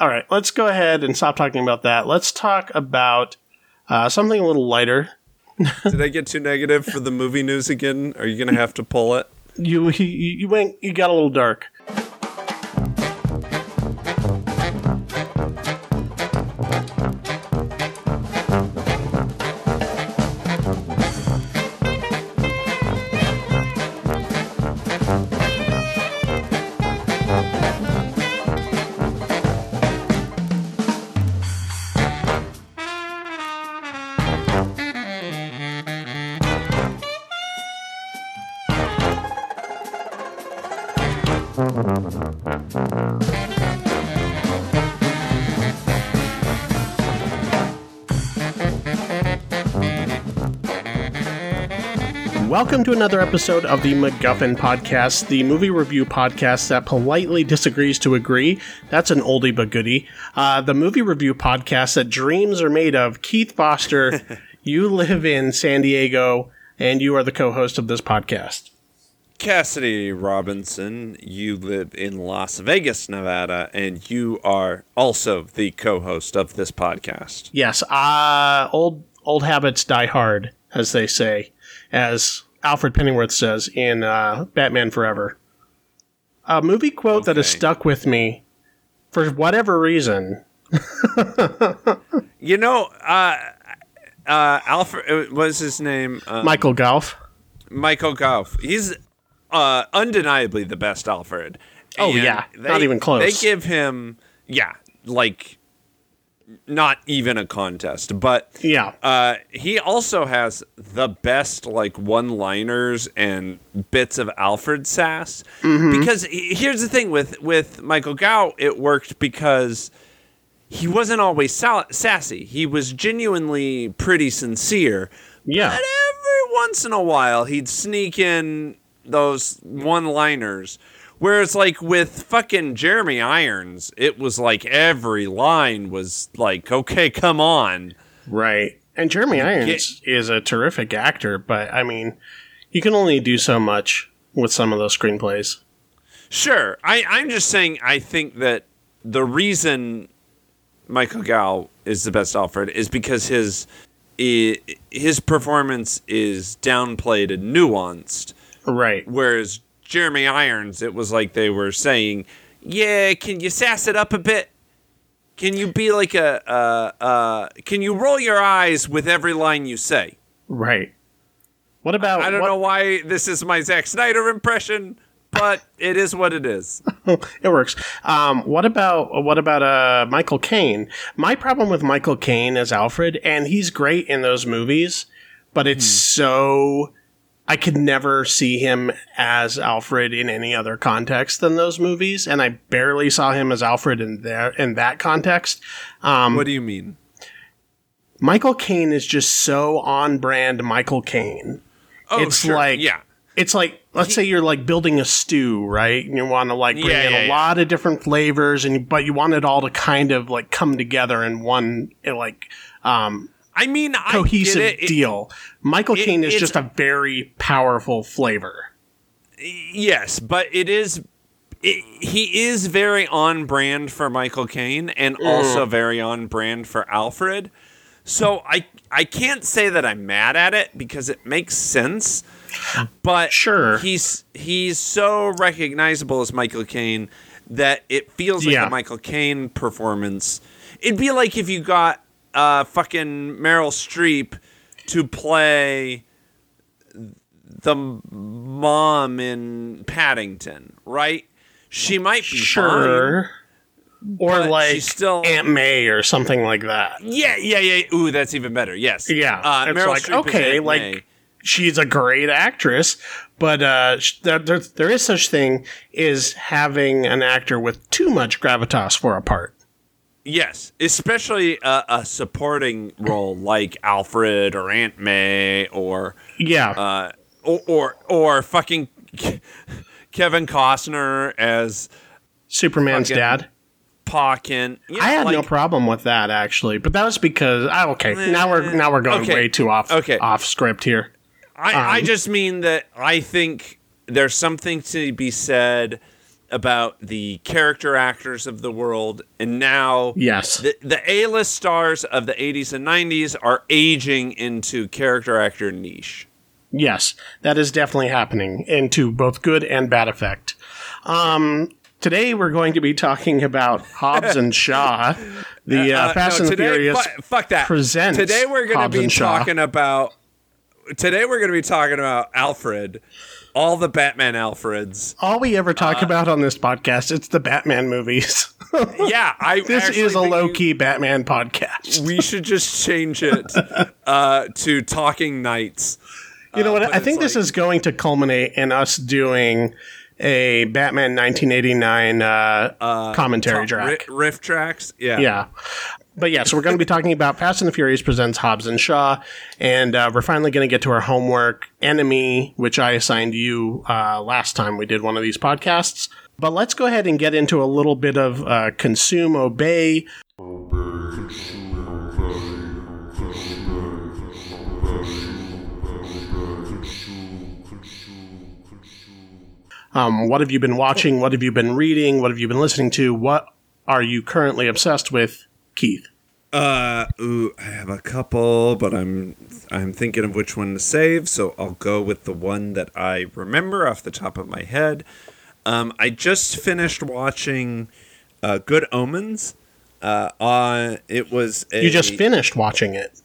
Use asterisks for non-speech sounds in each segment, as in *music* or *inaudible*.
All right, let's go ahead and stop talking about that. Let's talk about uh, something a little lighter. *laughs* Did I get too negative for the movie news again? Are you going to have to pull it? You, you you went you got a little dark. Welcome to another episode of the MacGuffin Podcast, the movie review podcast that politely disagrees to agree. That's an oldie but goodie. Uh, the movie review podcast that dreams are made of. Keith Foster, *laughs* you live in San Diego, and you are the co host of this podcast. Cassidy Robinson, you live in Las Vegas, Nevada, and you are also the co-host of this podcast. Yes, uh, old old habits die hard, as they say, as Alfred Pennyworth says in uh, Batman Forever. A movie quote that has stuck with me for whatever reason. *laughs* You know, uh, uh, Alfred, uh, what's his name? Uh, Michael Golf. Michael Gough. He's uh, undeniably the best Alfred. Oh, And yeah. Not even close. They give him, yeah, like not even a contest, but Yeah. Uh, he also has the best like one-liners and bits of Alfred sass. Mm-hmm. Because he- here's the thing with with Michael Gough, it worked because he wasn't always sal- sassy. He was genuinely pretty sincere. Yeah. But every once in a while, he'd sneak in those one-liners. Whereas, like with fucking Jeremy Irons, it was like every line was like, "Okay, come on." Right. And Jeremy Irons is a terrific actor, but I mean, you can only do so much with some of those screenplays. Sure. I, I'm just saying, I think that the reason Michael Gough is the best Alfred is because his his performance is downplayed and nuanced, Right. whereas Jeremy Irons, it was like they were saying, "Yeah, can you sass it up a bit? Can you be like a uh, uh, can you roll your eyes with every line you say?" Right. What about I don't what- know why this is my Zack Snyder impression, but it is what it is. *laughs* it works. Um, what about what about uh, Michael Caine? My problem with Michael Caine as Alfred, and he's great in those movies, but it's so I could never see him as Alfred in any other context than those movies, and I barely saw him as Alfred in there in that context. Um, What do you mean? Michael Caine is just so on brand. Michael Caine. Oh, It's sure. like- yeah. It's like let's say you're like building a stew, right? And you want to like bring Yeah, in yeah, a yeah. lot of different flavors, and but you want it all to kind of like come together in one like um, I mean, I cohesive get it. It- deal. Michael it- Caine is just a very powerful flavor. Yes, but it is. It, he is very on brand for Michael Caine and also Mm. very on brand for Alfred. So I I can't say that I'm mad at it because it makes sense. But Sure. he's he's so recognizable as Michael Caine that it feels like Yeah. a Michael Caine performance. It'd be like if you got uh fucking Meryl Streep to play the mom in Paddington, right? She might be fine. Sure. Or like still- Aunt May or something like that. Yeah, yeah, yeah. Ooh, that's even better. Yes. Yeah, Uh, it's Meryl like Streep okay, like May. she's a great actress, but uh, there, there, there is such thing is having an actor with too much gravitas for a part. Yes, especially a, a supporting role like Alfred or Aunt May or Yeah, uh, or, or or fucking *laughs* Kevin Costner as Superman's dad. Pa Kent. You I had no problem with that actually, but that was because ah, okay. Now we're now we're going Okay. way too off Okay. off script here. I, Um, I just mean that I think there's something to be said about the character actors of the world, and now Yes. the, the A-list stars of the 80s and 90s are aging into character actor niche. Yes, that is definitely happening, into both good and bad effect. Um, today we're going to be talking about Hobbs and *laughs* Shaw, the uh, Uh, Fast no, and today, Furious. fu- fuck that. presents Today we're going to be talking about. Today we're going to be talking about Alfred, all the Batman Alfreds. All we ever Uh, talk about on this podcast, it's the Batman movies. *laughs* Yeah, I. *laughs* this is a low key Batman podcast. We should just change it *laughs* uh, to Talking Knights. You know what? but I think it's this is going to culminate in us doing a Batman 1989 uh, commentary Ri- track. riff tracks. Yeah. Yeah. But yeah, so we're going to be talking about Fast and the Furious presents Hobbs and Shaw, and uh, we're finally going to get to our homework, Enemy, which I assigned you uh, last time we did one of these podcasts. But let's go ahead and get into a little bit of uh, consume, obey. Um, what have you been watching? What have you been reading? What have you been listening to? What are you currently obsessed with, Keith? Uh, ooh, I have a couple, but I'm I'm thinking of which one to save, so I'll go with the one that I remember off the top of my head. Um, I just finished watching uh, Good Omens. Uh, on it was a, You just finished watching it.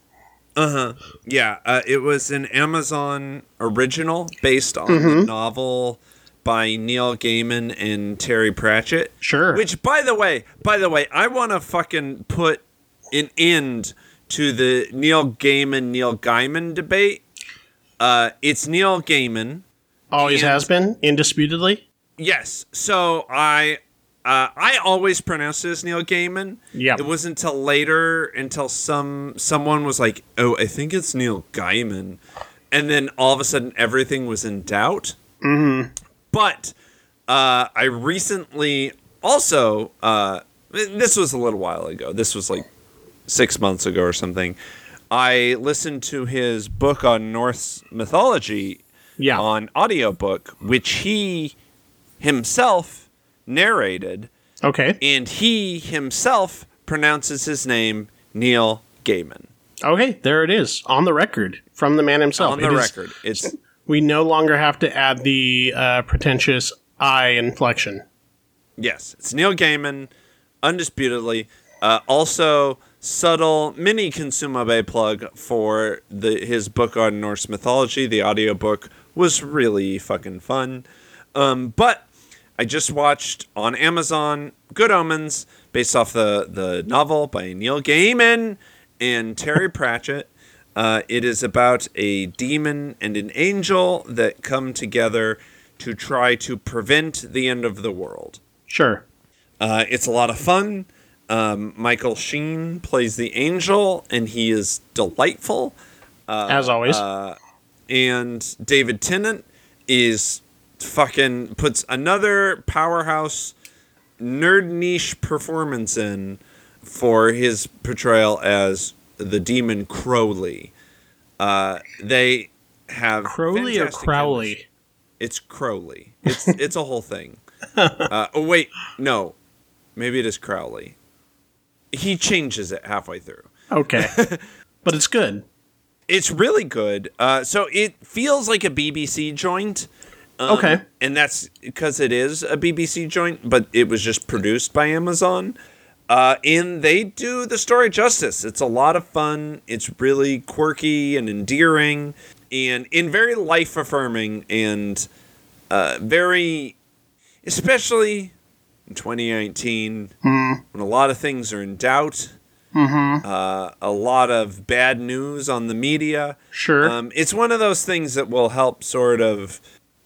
Uh-huh. Yeah, uh, it was an Amazon original based on Mm-hmm. the novel by Neil Gaiman and Terry Pratchett. Sure. Which, by the way, by the way, I want to fucking put an end to the Neil Gaiman Neil Gaiman debate. Uh, it's Neil Gaiman. Always and- has been, indisputably. Yes. So I uh, I always pronounced it as Neil Gaiman. Yeah. It wasn't until later until some someone was like, "Oh, I think it's Neil Gaiman," and then all of a sudden everything was in doubt. Mm-hmm. But uh, I recently also uh, this was a little while ago. This was like six months ago or something. I listened to his book on Norse mythology Yeah. on audiobook, which he himself narrated, Okay. and he himself pronounces his name Neil Gaiman. Okay, there it is. On the record from the man himself. On the It is- record, it's we no longer have to add the uh, pretentious I inflection. yes, it's Neil Gaiman, undisputedly. Uh, also, subtle mini consumabe plug for the his book on Norse mythology. The audiobook was really fucking fun. Um, but I just watched on Amazon Good Omens, based off the, the novel by Neil Gaiman and Terry Pratchett. Uh, it is about a demon and an angel that come together to try to prevent the end of the world. Sure. Uh, it's a lot of fun. Um, Michael Sheen plays the angel, and he is delightful. As always. Uh, and David Tennant is fucking puts another powerhouse nerd niche performance in for his portrayal as the demon Crowley. Uh, they have Crowley or Crowley? It's Crowley. It's it's a whole thing. *laughs* Uh, oh wait, no, maybe it is Crowley. He changes it halfway through. Okay. *laughs* but it's good. It's really good. Uh, so it feels like a BBC joint. Um, Okay. And that's because it is a BBC joint, but it was just produced by Amazon. Uh, and they do the story justice. It's a lot of fun. It's really quirky and endearing and, and very life affirming and uh, very, especially in 2019 when a lot of things are in doubt. Uh, a lot of bad news on the media. Sure. Um, it's one of those things that will help sort of,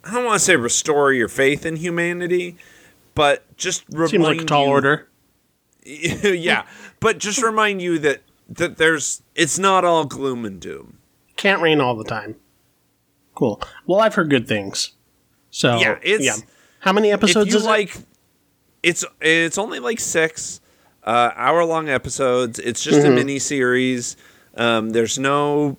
I don't want to say restore your faith in humanity, but just remind Seems like a tall you- order. *laughs* yeah, but just remind you that that there's it's not all gloom and doom. Can't rain all the time. Cool. Well, I've heard good things. So Yeah, it's- yeah. How many episodes is like, it's it's only like six uh, hour long episodes. It's just Mm-hmm. a mini series. Um, there's no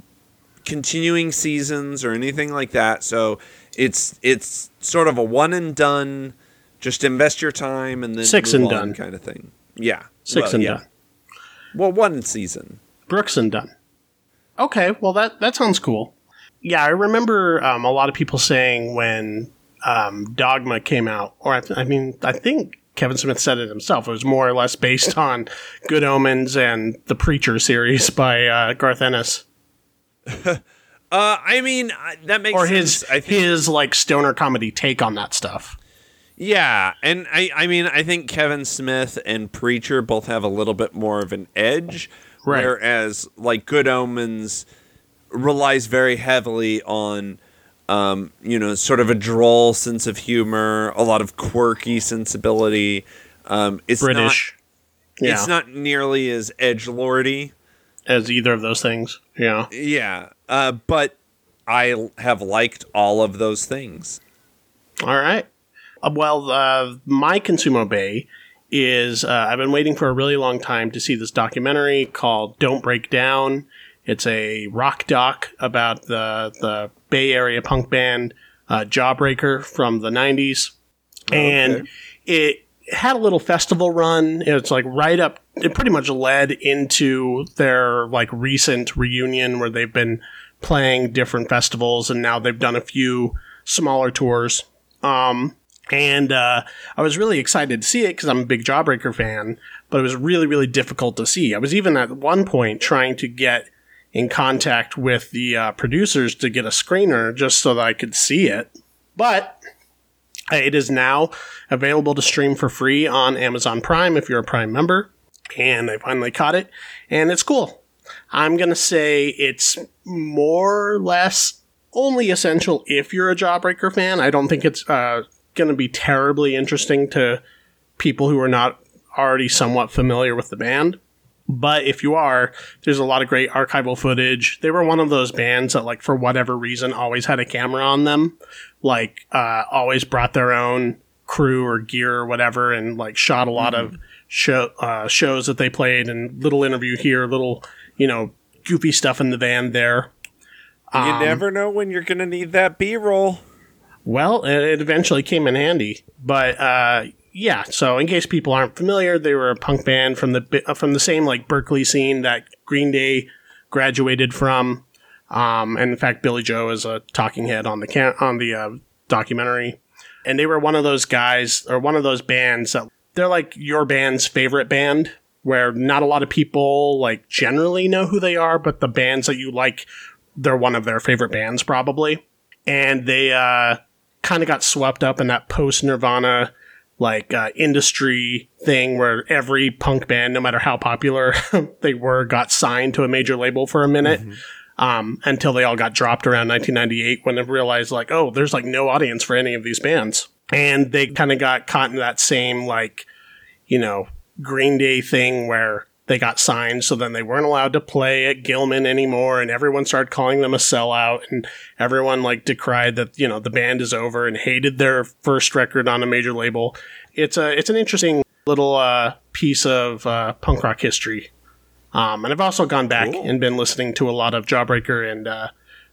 continuing seasons or anything like that. So it's it's sort of a one and done just invest your time and then Six and on done. kind of thing. Yeah, Six Well, and yeah. done. Well, one season. Brooks and done. Okay, well that that sounds cool. Yeah, I remember um, a lot of people saying when um, Dogma came out, or I, th- I mean, I think Kevin Smith said it himself. It was more or less based *laughs* on Good Omens and the Preacher series by uh, Garth Ennis, *laughs* Uh, I mean that makes or sense. his his like stoner comedy take on that stuff. Yeah, and I, I mean, I think Kevin Smith and Preacher both have a little bit more of an edge, Right. whereas like Good Omens relies very heavily on, um, you know, sort of a droll sense of humor, a lot of quirky sensibility. Um, it's British, Not, yeah, It's not nearly as edge lordy. as either of those things. Yeah. Yeah, uh, but I have liked all of those things. All right. Uh, well, uh, my consumer Bay is uh, I've been waiting for a really long time to see this documentary called "Don't Break Down." It's a rock doc about the the Bay Area punk band uh, Jawbreaker from the '90s, and it had a little festival run. It's like right up. It pretty much led into their like recent reunion where they've been playing different festivals, and now they've done a few smaller tours. Um, and uh, I was really excited to see it because I'm a big Jawbreaker fan, but it was really, really difficult to see. I was even at one point trying to get in contact with the uh, producers to get a screener just so that I could see it. But uh, it is now available to stream for free on Amazon Prime if you're a Prime member. And I finally caught it, and it's cool. I'm going to say it's more or less only essential if you're a Jawbreaker fan. I don't think it's uh, going to be terribly interesting to people who are not already somewhat familiar with the band. But if you are, there's a lot of great archival footage. They were one of those bands that, like, for whatever reason, always had a camera on them. Like, uh, always brought their own crew or gear or whatever, and like shot a lot of show uh, shows that they played, and little interview here, little you know goofy stuff in the van there. You Um, never know when you're gonna need that B-roll. Well, it eventually came in handy, but uh, yeah. So, in case people aren't familiar, they were a punk band from the uh, from the same like Berkeley scene that Green Day graduated from. Um, and in fact, Billie Joe is a talking head on the can- on the uh, documentary, and they were one of those guys or one of those bands that they're like your band's favorite band, where not a lot of people like generally know who they are, but the bands that you like, they're one of their favorite bands probably and they uh, kind of got swept up in that post Nirvana like uh, industry thing where every punk band, no matter how popular *laughs* they were, got signed to a major label for a minute. Um, until they all got dropped around 1998 when they realized like, oh, there's like no audience for any of these bands. And they kind of got caught in that same like, you know, Green Day thing where they got signed, so then they weren't allowed to play at Gilman anymore, and everyone started calling them a sellout, and everyone like decried that you know the band is over and hated their first record on a major label. It's a it's an interesting little uh, piece of uh, punk rock history. Um, and I've also gone back Cool. and been listening to a lot of Jawbreaker and uh,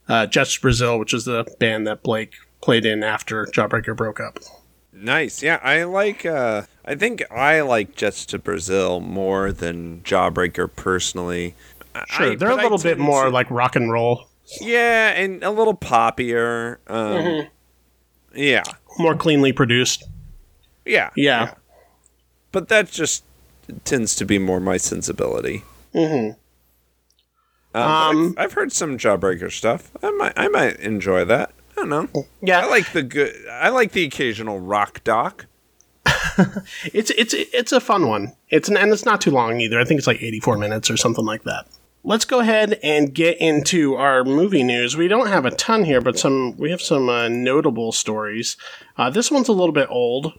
uh, Jets Brazil, which is the band that Blake played in after Jawbreaker broke up. Nice. Yeah, I like uh I think I like Jets to Brazil more than Jawbreaker personally. Sure, I- they're a little bit more to- like rock and roll, Yeah, and a little poppier. Um Mm-hmm. Yeah. more cleanly produced. Yeah. Yeah. But that just tends to be more my sensibility. hmm Um, Um, I've, I've heard some Jawbreaker stuff. I might I might enjoy that. I don't know. Yeah, I like the good I like the occasional rock doc. *laughs* it's it's it's a fun one. It's and it's not too long either. I think it's like 84 minutes or something like that. Let's go ahead and get into our movie news. We don't have a ton here, but some we have some uh, notable stories. Uh, this one's a little bit old,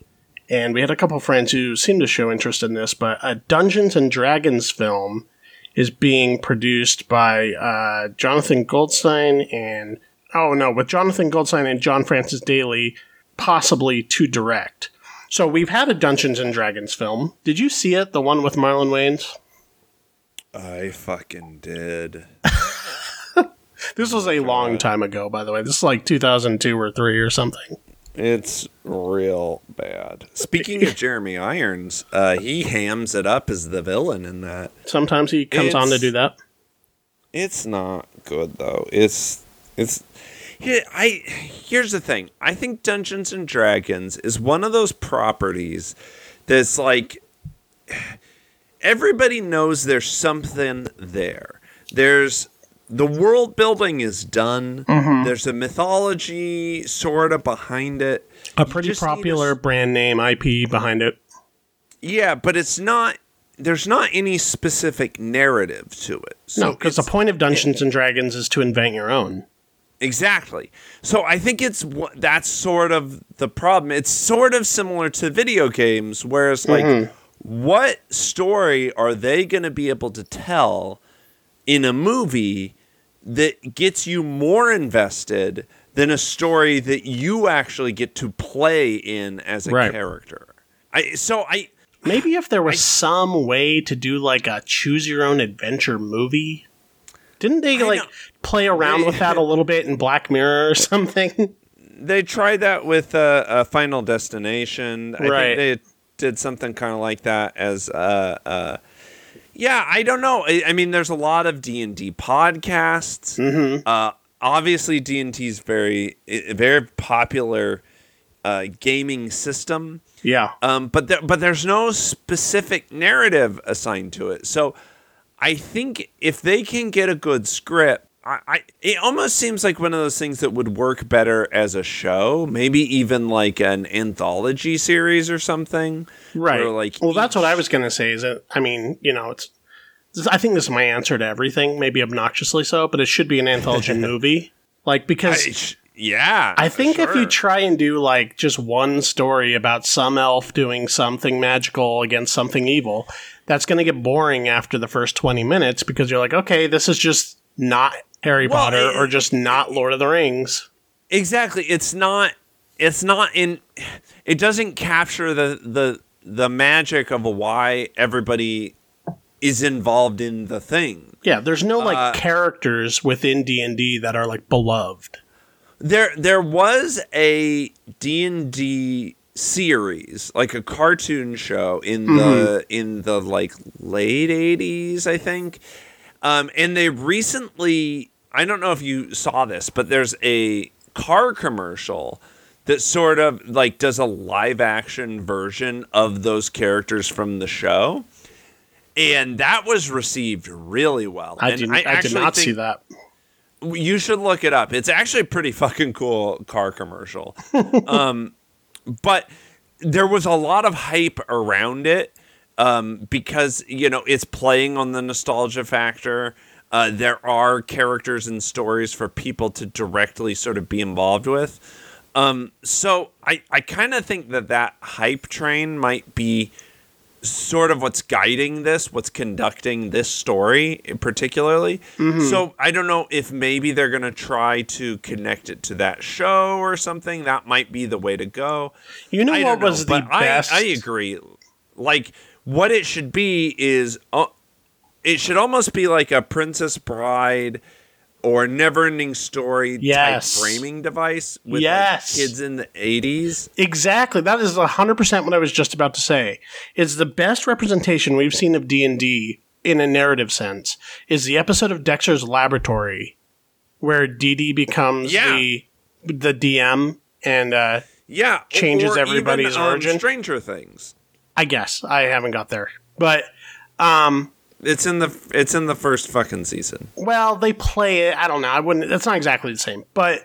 and we had a couple friends who seemed to show interest in this. But a Dungeons and Dragons film is being produced by uh, Jonathan Goldstein and oh no, with Jonathan Goldstein and John Francis Daly, possibly to direct. So we've had a Dungeons and Dragons film. Did you see it? The one with Marlon Wayans? I fucking did. *laughs* This was a long time ago, by the way. This is like 2002 or 3 or something. It's real bad. Speaking of *laughs* Jeremy Irons, uh, he hams it up as the villain in that. Sometimes he comes on to do that. It's not good though. It's it's here I here's the thing. I think Dungeons and Dragons is one of those properties that's like everybody knows there's something there. There's the world building is done. Mm-hmm. There's a mythology sort of behind it. A pretty need a popular brand name IP behind it. Yeah, but it's not. There's not any specific narrative to it. So No, because the point of eh Dungeons and Dragons is to invent your own. Exactly. So I think it's wha- that's sort of the problem. It's sort of similar to video games, where it's like, Mm-hmm. what story are they going to be able to tell in a movie that gets you more invested than a story that you actually get to play in as a Right. character? I so I Maybe if there was some way to do like a choose your own adventure movie. Didn't they like know. play around with that a little bit in Black Mirror or *laughs* something? they tried that with uh, a Final Destination. I Right. think they did something kind of like that as uh, uh, yeah. I don't know. I, I mean, there's a lot of D and D podcasts. Mm-hmm. Uh, obviously, D and D is very very popular uh, gaming system. yeah. Um, but there, but there's no specific narrative assigned to it. So I think if they can get a good script, I, I it almost seems like one of those things that would work better as a show, maybe even like an anthology series or something. Right. like well, that's what I was going to say. Is that I mean, you know, it's. I think this is my answer to everything, maybe obnoxiously so, but it should be an anthology *laughs* movie. Like because I- sh- yeah, I think if you try and do like just one story about some elf doing something magical against something evil, that's going to get boring after the first 20 minutes because you're like, okay, this is just not Harry Well, Potter it- or just not Lord of the Rings. exactly it's not it's not in it doesn't capture the the the magic of why everybody is involved in the thing Yeah, there's no like Uh, characters within D&D that are like beloved. there there was a D&D series like a cartoon show in the in the like late 80s I think um, and they recently I don't know if you saw this but there's a car commercial that sort of like does a live action version of those characters from the show and that was received really well I and did I, did not see that. you should look it up. It's actually a pretty fucking cool car commercial. *laughs* um, but there was a lot of hype around it um, because you know it's playing on the nostalgia factor. Uh, there are characters and stories for people to directly sort of be involved with. Um, so I, I kind of think that that hype train might be sort of what's guiding this, what's conducting this story particularly. So I don't know if maybe they're going to try to connect it to that show or something. That might be the way to go. You know I what don't was know, the but I- best? I, agree. Like what it should be is uh, it should almost be like a Princess Bride or never-ending Story Yes. type framing device with Yes. like kids in the 80s. Exactly. That is 100% what I was just about to say. It's the best representation we've seen of D&D in a narrative sense is the episode of Dexter's Laboratory where Dee becomes Yeah. the the DM and uh, Yeah, Changes or everybody's even, um, origin. Stranger Things. I guess I haven't got there. But um It's in the it's in the first fucking season. well, they play it. I don't know. I wouldn't That's not exactly the same. But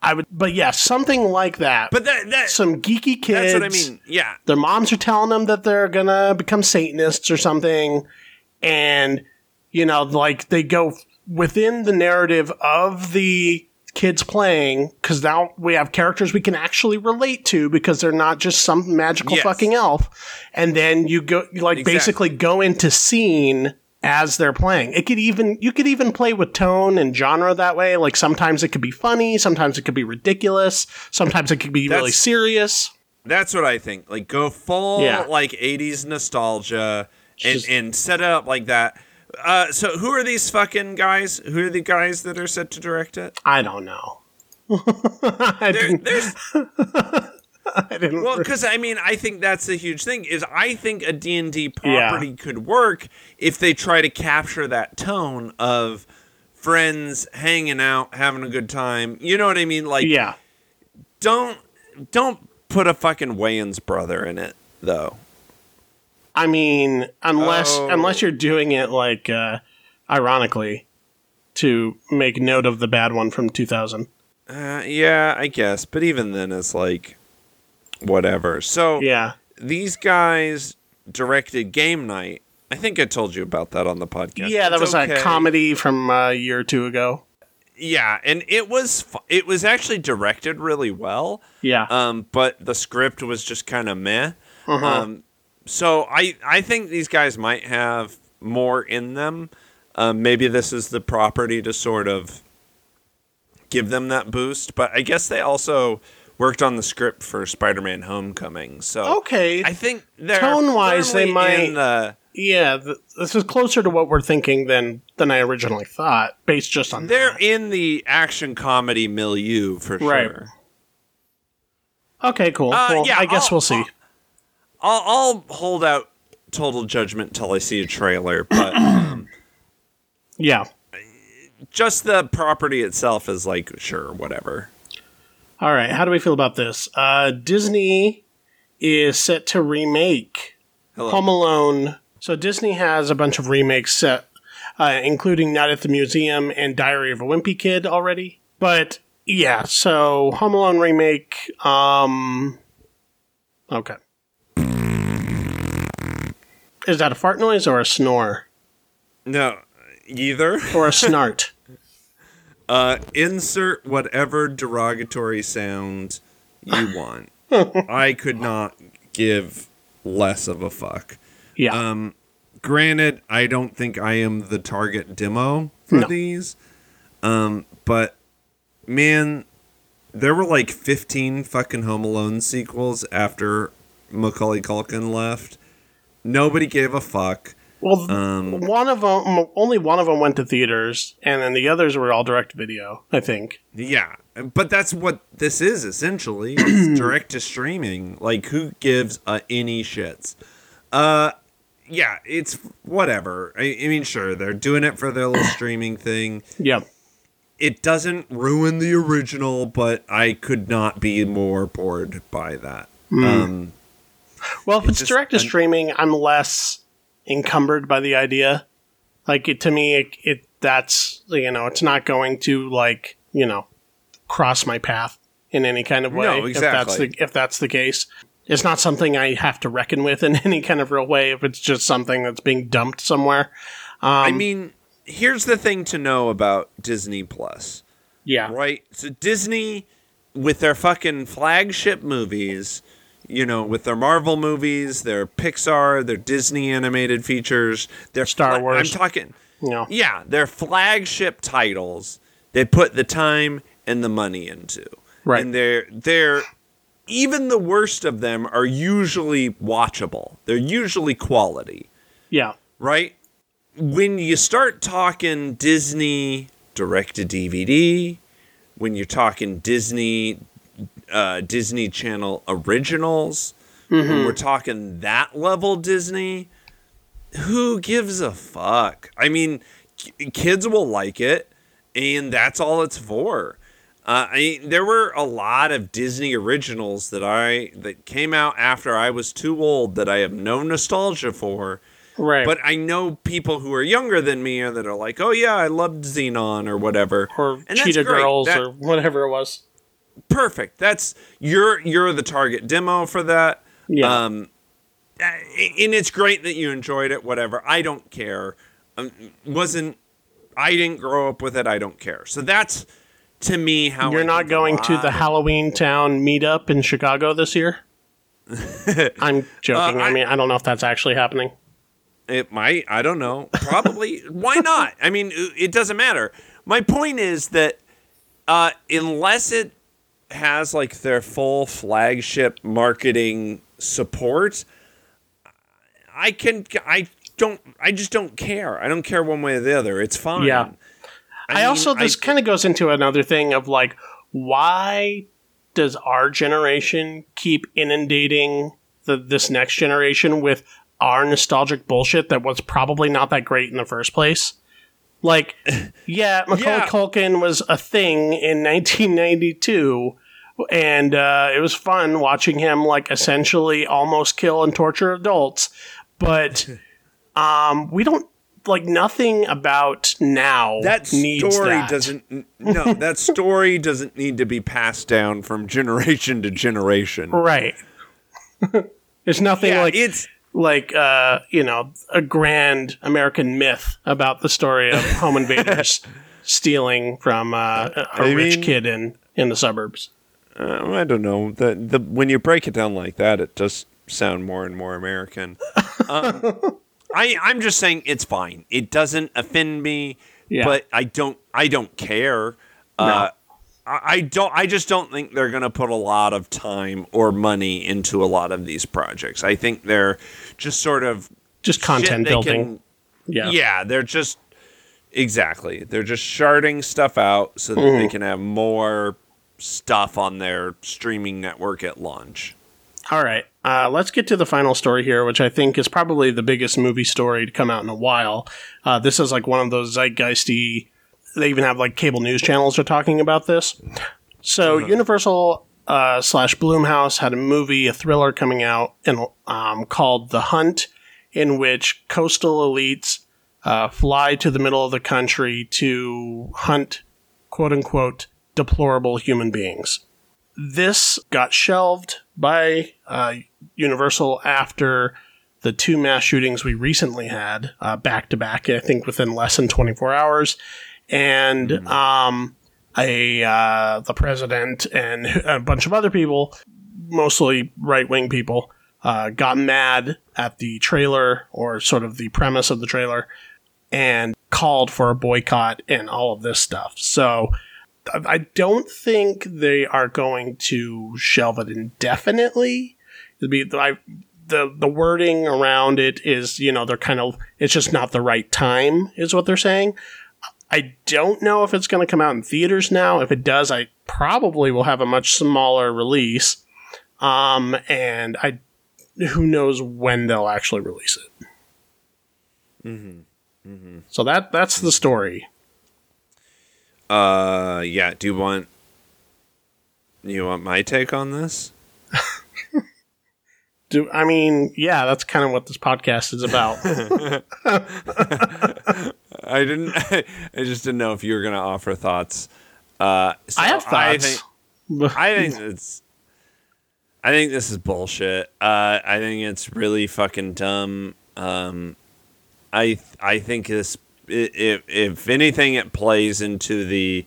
I would but yeah, something like that. But that that some geeky kids that's what I mean. Yeah. their moms are telling them that they're gonna become satanists or something and you know like they go within the narrative of the kids playing because now we have characters we can actually relate to because they're not just some magical Yes. fucking elf and then you go you like Exactly. basically go into scene as they're playing it could even you could even play with tone and genre that way like sometimes it could be funny sometimes it could be ridiculous sometimes it could be really serious That's what I think. Like go full Yeah. like 80s nostalgia and Just- and set it up like that. Uh, so who are these fucking guys? Who are the guys that are set to direct it? I don't know. *laughs* I There, didn't- there's *laughs* I didn't. Well, because I mean, I think that's the huge thing. Is I think a D and D property could work if they try to capture that tone of friends hanging out, having a good time. You know what I mean? Like, yeah. don't don't put a fucking Wayans brother in it, though. I mean, unless Oh. unless you're doing it like uh, ironically to make note of the bad one from 2000. Uh, yeah, I guess. But even then, it's like whatever. So Yeah. these guys directed Game Night. I think I told you about that on the podcast. Yeah, that It's was okay. a comedy from a year or two ago. Yeah, and it was fu- it was actually directed really well. Yeah. Um, but the script was just kind of meh. Uh-huh. Um, so I I think these guys might have more in them. Um, maybe this is the property to sort of give them that boost. But I guess they also worked on the script for Spider-Man: Homecoming. So okay. I think they're Tone-wise, they might- the- yeah, th- this is closer to what we're thinking than than I originally thought, based just on they're that. in the action comedy milieu for Right. sure. Okay, cool. Uh, well, yeah, I guess I'll- we'll see. I'll, I'll hold out total judgment till I see a trailer, but *clears throat* um, yeah. just the property itself is like sure, whatever. All right. How do we feel about this? Uh, Disney is set to remake Hello. Home Alone. So Disney has a bunch of remakes set, uh, including Night at the Museum and Diary of a Wimpy Kid already. But yeah, so Home Alone remake. Um, okay. Is that a fart noise or a snore No, either. or a *laughs* snart? Uh, insert whatever derogatory sound you *laughs* want. I could not give less of a fuck. Yeah. Um, granted, I don't think I am the target demo for No. these. Um, but man, there were like 15 fucking Home Alone sequels after Macaulay Culkin left. Nobody gave a fuck. well, um, one of them, only one of them went to theaters, and then the others were all direct video. I think. Yeah, but that's what this is essentially. *clears throat* It's direct to streaming. Like, who gives uh, any shits? Uh, yeah, it's whatever. I, I mean, sure, they're doing it for their little *coughs* streaming thing. Yep. It doesn't ruin the original, but I could not be more bored by that. Um, Well, if it's, just direct to an- streaming, I'm less encumbered by the idea. Like it to me, it, it that's you know, it's not going to like you know cross my path in any kind of way. No, If that's exactly. the if that's the case, it's not something I have to reckon with in *laughs* any kind of real way. If it's just something that's being dumped somewhere, I Um, mean, here's the thing to know about Disney Plus. yeah, right? So Disney, with their fucking flagship movies, you know, with their Marvel movies, their Pixar, their Disney animated features, their Star fla- Wars. I'm talking, you know, yeah, their flagship titles. They put the time and the money into, Right. And they're they're even the worst of them are usually watchable. They're usually quality yeah, right? When you start talking Disney direct to DVD, when you're talking Disney uh, Disney Channel originals, when we're talking that level Disney, who gives a fuck? I mean, k- kids will like it, and that's all it's for. Uh, I mean, there were a lot of Disney originals that I that came out after I was too old that I have no nostalgia for. right. But I know people who are younger than me that are like, "Oh yeah, I loved Zenon or whatever." or And Cheetah. Girls That- or whatever it was. Perfect. That's you're you're the target demo for that. Yeah. Um, and it's great that you enjoyed it. Whatever. I don't care. Um, wasn't I didn't grow up with it. I don't care. So that's to me how You're I not going to the Halloween Town meetup in Chicago this year? *laughs* I'm joking. Uh, I, I- mean, I don't know if that's actually happening. It might. I don't know. Probably. *laughs* Why not? I mean, it doesn't matter. My point is that uh, unless it has like their full flagship marketing support, I can. I don't. I just don't care. I don't care one way or the other. It's fine. Yeah. I, mean, also this kind of goes into another thing of like why does our generation keep inundating the, this next generation with our nostalgic bullshit that was probably not that great in the first place? Like, *laughs* yeah, Macaulay Yeah. Culkin was a thing in 1992, and uh, it was fun watching him like essentially almost kill and torture adults. But *laughs* um, we don't like nothing about now. That needs story that. doesn't. No, that story doesn't need to be passed down from generation to generation. right. *laughs* There's nothing Yeah, like it's like uh, you know a grand American myth about the story of *laughs* home invaders stealing from uh, a, a I rich mean- kid in in the suburbs. uh, I don't know. The the when you break it down like that, it does sound more and more American. *laughs* Um, I I'm just saying it's fine. It doesn't offend me, Yeah. but I don't I don't care. Uh, I I don't. I just don't think they're going to put a lot of time or money into a lot of these projects. I think they're just sort of Just content building. can- yeah. yeah, they're just exactly. They're just sharding stuff out so that Mm-hmm. they can have more stuff on their streaming network at launch. All right. Uh, let's get to the final story here, which I think is probably the biggest movie story to come out in a while. Uh, this is like one of those zeitgeisty. They even have like cable news channels are talking about this. So Universal uh, slash Blumhouse had a movie, a thriller coming out, and um, called The Hunt, in which coastal elites uh, fly to the middle of the country to hunt, quote unquote, deplorable human beings this got shelved by uh, Universal after the two mass shootings we recently had uh, back to back. I think within less than 24 hours, and um, a uh, the president and a bunch of other people, mostly right wing people, uh, got mad at the trailer or sort of the premise of the trailer and called for a boycott and all of this stuff. So. I don't think they are going to shelve it indefinitely. It'd be I, the the wording around it is you know they're kind of it's just not the right time is what they're saying. I don't know if it's going to come out in theaters now. If it does, I probably will have a much smaller release. Um, and I who knows when they'll actually release it. Mm-hmm. So that that's the story. Uh, yeah. Do you want you want my take on this? *laughs* Do I mean, yeah, that's kind of what this podcast is about. *laughs* I didn't. *laughs* I just didn't know if you were going to offer thoughts. Uh, so I have thoughts. think, *laughs* I think it's. I think this is bullshit. Uh, I think it's really fucking dumb. Um, I I think this. If if anything, it plays into the.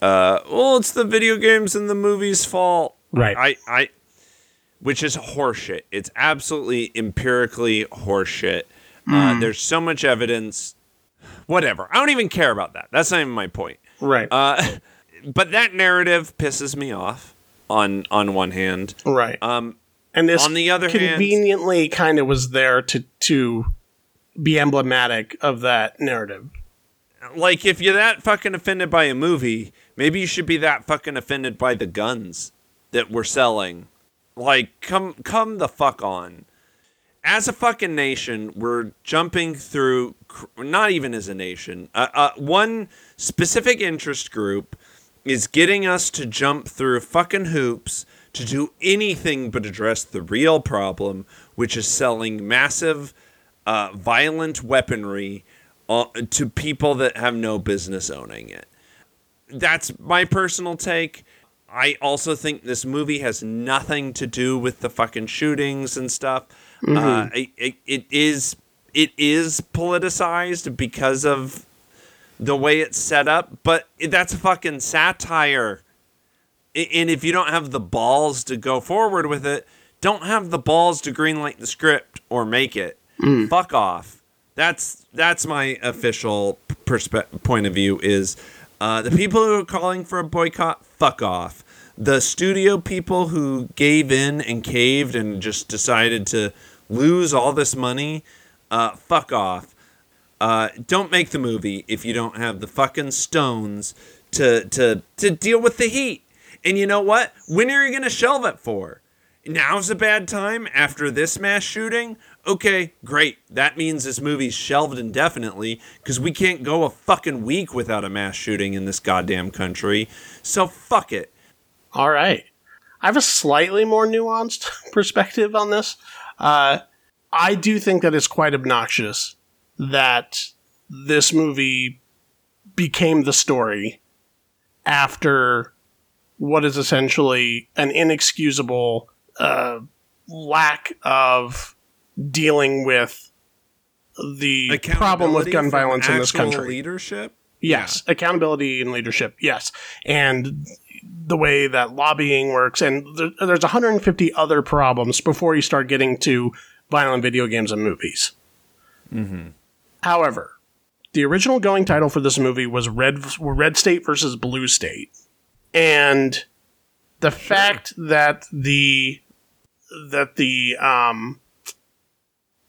Uh, well, it's the video games and the movies' fault. Right. I I. Which is horseshit. It's absolutely empirically horseshit. Uh, there's so much evidence. Whatever. I don't even care about that. That's not even my point. right. Uh, *laughs* but that narrative pisses me off. On on one hand, right. um, and this on the other hand- conveniently kind of was there to to be emblematic of that narrative. like if you're that fucking offended by a movie, maybe you should be that fucking offended by the guns that we're selling. Like, come come the fuck on. As a fucking nation, we're jumping through. Not even as a nation. Uh, uh, one specific interest group is getting us to jump through fucking hoops to do anything but address the real problem, which is selling massive, uh, violent weaponry uh, to people that have no business owning it. That's my personal take. I also think this movie has nothing to do with the fucking shootings and stuff. Uh, it, it, it is it is politicized because of the way it's set up, but that's a fucking satire. And if you don't have the balls to go forward with it, don't have the balls to greenlight the script or make it. Fuck off. That's that's my official perspe- point of view. Is uh, the people who are calling for a boycott? Fuck off. The studio people who gave in and caved and just decided to lose all this money? Uh, fuck off. Uh, don't make the movie if you don't have the fucking stones to to to deal with the heat. And you know what? When are you to shelve it for? Now's a bad time after this mass shooting? Okay, great. That means this movie's shelved indefinitely because we can't go a fucking week without a mass shooting in this goddamn country. So fuck it. All right. I have a slightly more nuanced *laughs* perspective on this. Uh, I do think that it's quite obnoxious that this movie became the story after what is essentially an inexcusable uh, lack of dealing with the problem with gun violence in this country. Leadership? Yes, accountability and leadership. Yes, and the way that lobbying works, and there, there's 150 other problems before you start getting to violent video games and movies. However, the original going title for this movie was Red Red State versus Blue State, and the fact that the that the um,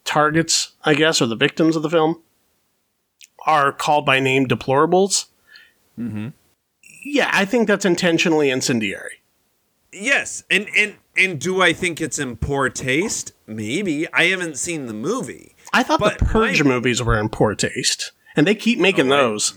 targets, I guess, or the victims of the film are called by name deplorables. Mm-hmm. Yeah, I think that's intentionally incendiary. Yes, and and and do I think it's in poor taste? Maybe. I haven't seen the movie. I thought But the Purge my- movies were in poor taste, and they keep making Oh, I- those.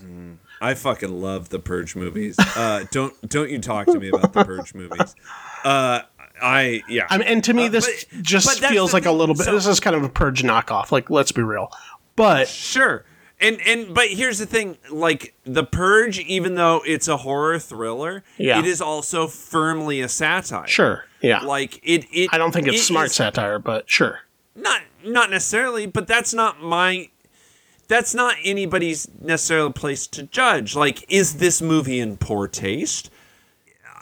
I fucking love the Purge movies. Uh, *laughs* don't don't you talk to me about the Purge movies. *laughs* Uh, I yeah. I mean, and to me, Uh, this but- just but feels like a little bit. So- this is kind of a Purge knockoff. Like, let's be real. But Sure. And and but here's the thing, like The Purge, even though it's a horror thriller, Yeah. it is also firmly a satire. sure, yeah. Like it, it I don't think it's it smart is- satire, but sure. Not not necessarily, but that's not my that's not anybody's necessarily place to judge. Like, is this movie in poor taste?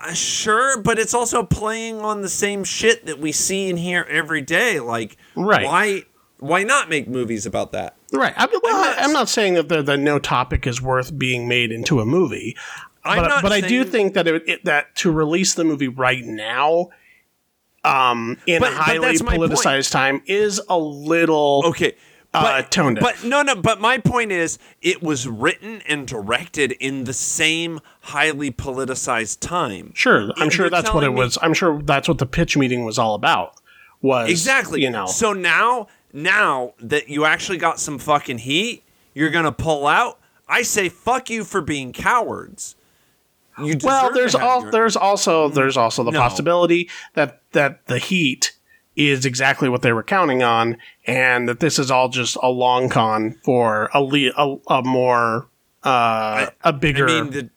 Uh, sure, but it's also playing on the same shit that we see and hear every day. Like, Right. why why not make movies about that? Right. I mean, well, I'm not- I'm not saying that the, the no topic is worth being made into a movie, I'm but not but I do think that it, it, that to release the movie right now, um, in But- a highly my point. politicized time, is a little Okay. Uh, tone deaf. But no, no. But my point is, it was written and directed in the same highly politicized time. Sure, I'm sure that's what it me- was. I'm sure that's what the pitch meeting was all about. Was Exactly. you know So now, now that you actually got some fucking heat, you're gonna pull out. I say fuck you for being cowards. You well there's all your- there's also there's also the No. possibility that that the heat is exactly what they were counting on, and that this is all just a long con for a le- a, a more uh, a bigger I mean, the,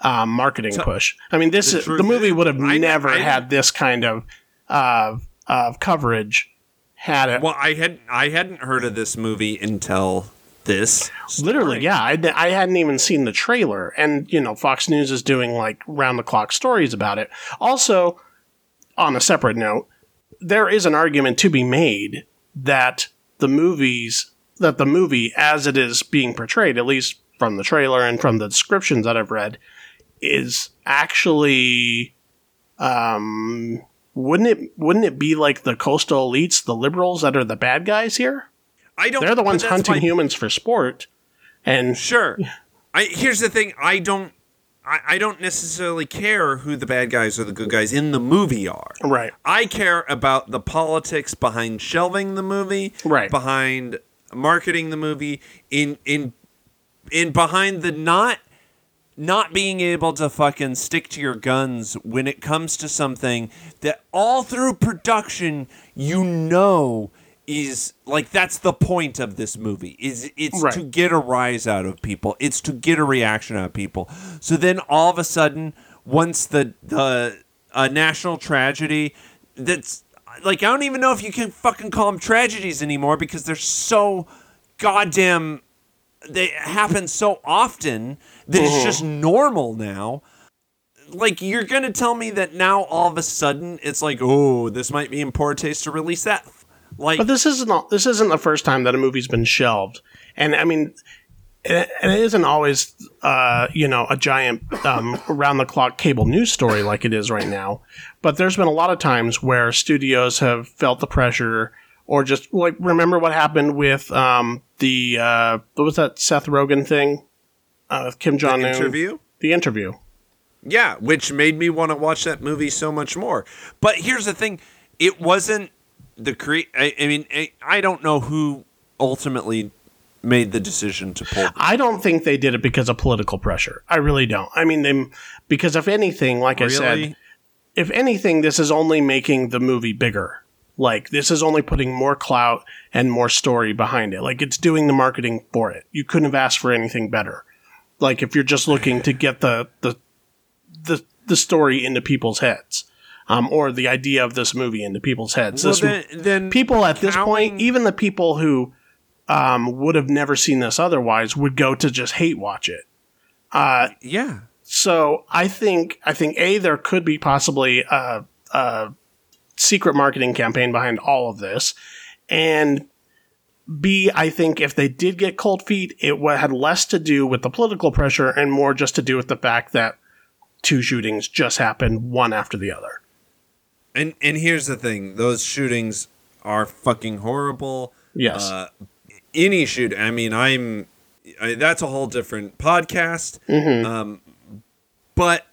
um, marketing push. I mean, this the is, the movie would have never I- had this kind of uh, of coverage had it. well, I had I hadn't heard of this movie until this. Literally, yeah. I, I hadn't even seen the trailer, and you know, Fox News is doing like round the clock stories about it. Also, on a separate note, there is an argument to be made that the movies that the movie as it is being portrayed, at least from the trailer and from the descriptions that I've read, is actually um wouldn't it wouldn't it be like the coastal elites, the liberals that are the bad guys here? I don't. They're the ones hunting my- humans for sport. And Sure. I here's the thing. I don't. I, I don't necessarily care who the bad guys or the good guys in the movie are. right. I care about the politics behind shelving the movie, Right. Behind marketing the movie, in in in behind the not not being able to fucking stick to your guns when it comes to something that all through production you know is like that's the point of this movie is it's Right. to get a rise out of people it's to get a reaction out of people so then all of a sudden once the the a national tragedy that's like I don't even know if you can fucking call them tragedies anymore because they're so goddamn they happen so often that it's just normal now. Like you're gonna tell me that now all of a sudden it's like, oh, this might be in poor taste to release that. Like, But this isn't this isn't the first time that a movie's been shelved, and I mean, it, it isn't always uh, you know a giant um, *laughs* around the clock cable news story like it is right now. But there's been a lot of times where studios have felt the pressure, or just like remember what happened with um, the uh, what was that Seth Rogen thing, uh, Kim Jong Un interview. the interview. Yeah, which made me want to watch that movie so much more. But here's the thing: it wasn't the cre- I, I mean, I, I don't know who ultimately made the decision to pull. I don't think they did it because of political pressure. I really don't. I mean, they because if anything, like I said, if anything, this is only making the movie bigger. Like this is only putting more clout and more story behind it. Like it's doing the marketing for it. You couldn't have asked for anything better. Like if you're just looking to get the the the, the story into people's heads, um, or the idea of this movie into people's heads. Well, This- then, then people at this point, even the people who um, would have never seen this otherwise, would go to just hate watch it. yeah, So I think I think a there could be possibly a, a secret marketing campaign behind all of this, and b I think if they did get cold feet, it had less to do with the political pressure and more just to do with the fact that two shootings just happened one after the other. and and here's the thing: those shootings are fucking horrible. Yes. Uh, any shoot. I mean, I'm. I, that's a whole different podcast. Um, but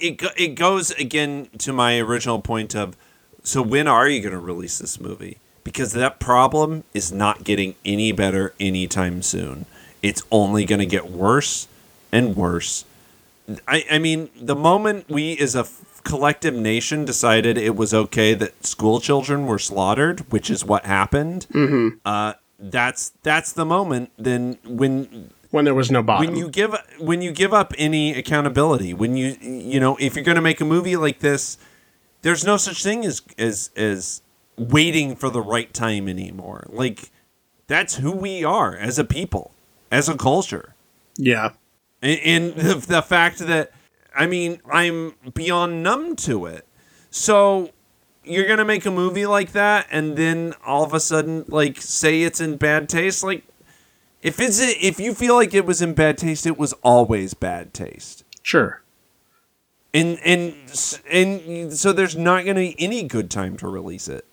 it it goes again to my original point of, so when are you going to release this movie? Because that problem is not getting any better anytime soon. It's only going to get worse and worse. I, I mean, the moment we as a f- collective nation decided it was okay that school children were slaughtered, which is what happened, uh, that's that's the moment. Then when when there was no bottom. when you give when you give up any accountability, when you you know if you're going to make a movie like this, there's no such thing as as as waiting for the right time anymore. Like that's who we are as a people, as a culture. yeah. And, and the, the fact that, I mean, I'm beyond numb to it. So you're going to make a movie like that and then all of a sudden, like, say it's in bad taste? Like, if it's if you feel like it was in bad taste, it was always bad taste. Sure. And and and so there's not going to be any good time to release it.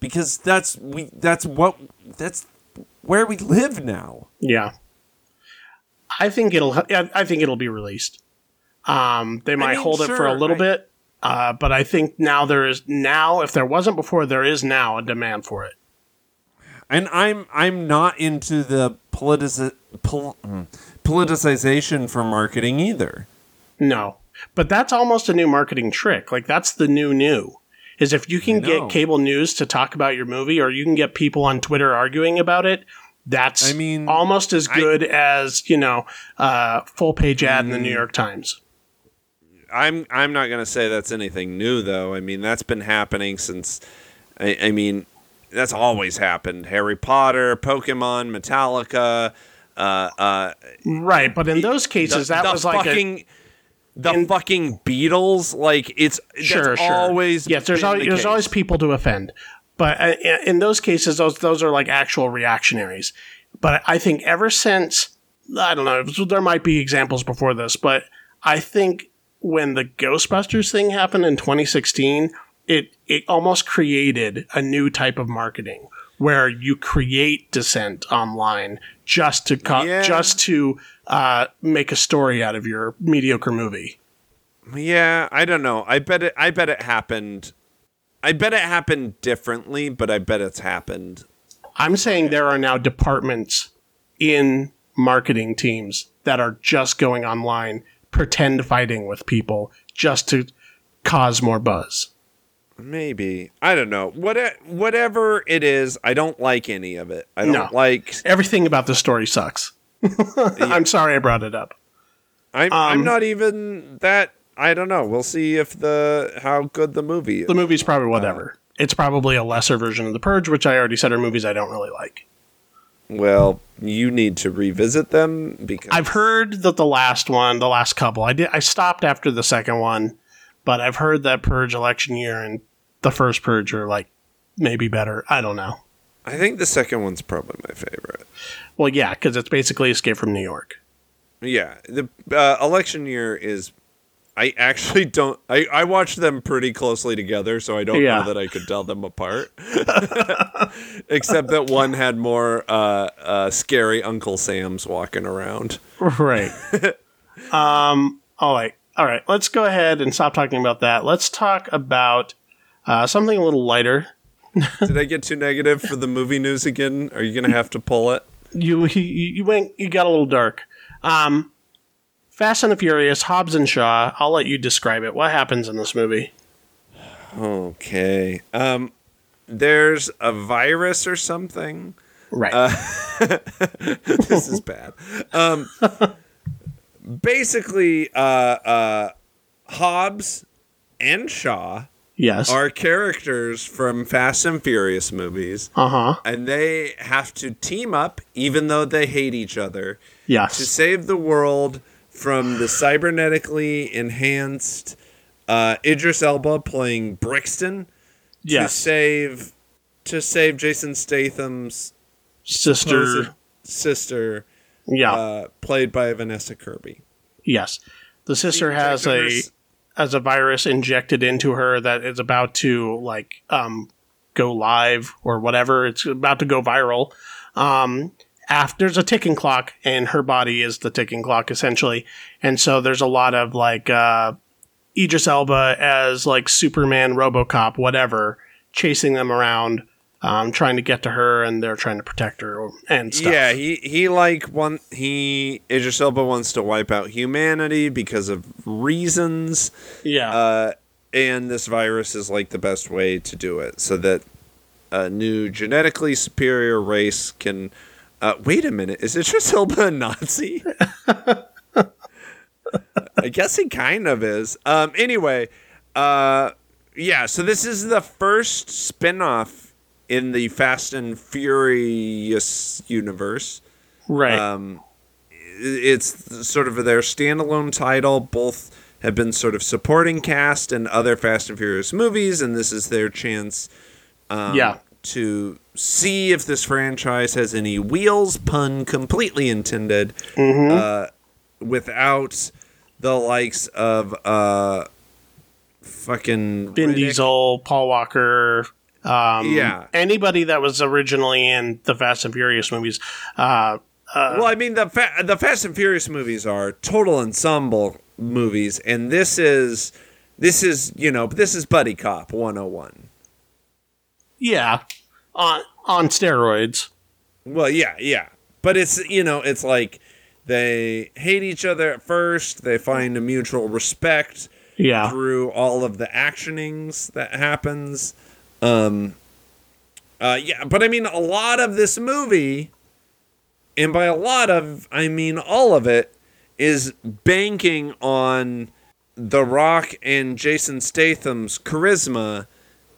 Because that's we that's what that's where we live now. Yeah. I think it'll. I I think it'll be released. Um, they might mean, hold it for a little I- bit, uh, but I think now there is now. If there wasn't before, there is now a demand for it. and I'm I'm not into the politici- pol- mm, politicization for marketing either. No, but that's almost a new marketing trick. Like that's the new new. Is if you can get cable news to talk about your movie, or you can get people on Twitter arguing about it. That's I mean, almost as good as you know, uh, full page ad in the New Mm. York Times. I'm I'm not gonna say that's anything new though. I mean that's been happening since. I, I mean that's always happened. Harry Potter, Pokemon, Metallica. Uh, uh, Right, but in those cases, the, that the was like a, fucking. The in- fucking Beatles, like it's sure, sure. always yes. There's always the there's case. always people to offend, but uh, in those cases, those those are like actual reactionaries. But I think ever since I don't know, there might be examples before this, but I think when the Ghostbusters thing happened in 2016, it it almost created a new type of marketing where you create dissent online just to co- Yeah. just to uh, make a story out of your mediocre movie. Yeah, I don't know. I bet it. I bet it happened. I bet it happened differently, but I bet it's happened. I'm saying there are now departments in marketing teams that are just going online, pretend fighting with people just to cause more buzz. Maybe I don't know. What whatever it is, I don't like any of it. I don't No. like. Everything about the story sucks. *laughs* I'm sorry I brought it up. I'm. Um, I'm not even that. I don't know. We'll see if the how good the movie is. The movie's probably whatever. it's probably a lesser version of The Purge, which I already said are movies I don't really like. Well, you need to revisit them because I've heard that the last one, the last couple, I did I stopped after the second one, but I've heard that Purge election year and the first Purge are like maybe better. I don't know. I think the second one's probably my favorite. Well, yeah, because it's basically Escape from New York. Yeah, the uh, election year is. I actually don't. I, I watched them pretty closely together, so I don't Yeah. know that I could tell them apart. *laughs* Except that one had more uh, uh, scary Uncle Sam's walking around. Right. *laughs* um, all right, all right. Let's go ahead and stop talking about that. Let's talk about uh, something a little lighter. *laughs* Did I get too negative for the movie news again? Are you gonna have to pull it? You you, you went you got a little dark. Um, Fast and the Furious, Hobbs and Shaw. I'll let you describe it. What happens in this movie? Okay. Um, there's a virus or something. Right. *laughs* this is bad. Um, basically, uh, uh, Hobbs and Shaw yes. are characters from Fast and Furious movies, Uh huh. and they have to team up, even though they hate each other, Yes. to save the world from the cybernetically enhanced uh, Idris Elba playing Brixton Yes. to save to save Jason Statham's Sister. sister, Yeah. uh, played by Vanessa Kirby. yes. The sister The has a has a virus injected into her that is about to like um go live or whatever. It's about to go viral. Um, after there's a ticking clock, and her body is the ticking clock essentially, and so there's a lot of like uh, Idris Elba as like Superman, RoboCop, whatever, chasing them around, um, trying to get to her, and they're trying to protect her and stuff. Yeah, he he like one he Idris Elba wants to wipe out humanity because of reasons, yeah, uh, and this virus is like the best way to do it, so that a new genetically superior race can. Uh, wait a minute, is Idris Elba a Nazi? *laughs* I guess he kind of is. Um, anyway, uh, yeah, so this is the first spin-off in the Fast and Furious universe. right. Um, it's sort of their standalone title. Both have been sort of supporting cast in other Fast and Furious movies, and this is their chance um, Yeah. to see if this franchise has any wheels, pun completely intended, Mm-hmm. uh, without the likes of uh, fucking Vin Riddick. Diesel, Paul Walker, um, Yeah. anybody that was originally in the Fast and Furious movies. Uh, well, I mean the fa- the Fast and Furious movies are total ensemble movies, and this is this is you know this is buddy cop 101. yeah, on on steroids. Well, yeah, yeah, but it's you know it's like they hate each other at first, they find a mutual respect Yeah, through all of the actionings that happens. Um, uh, yeah, but I mean a lot of this movie, and by a lot of I mean all of it, is banking on The Rock and Jason Statham's charisma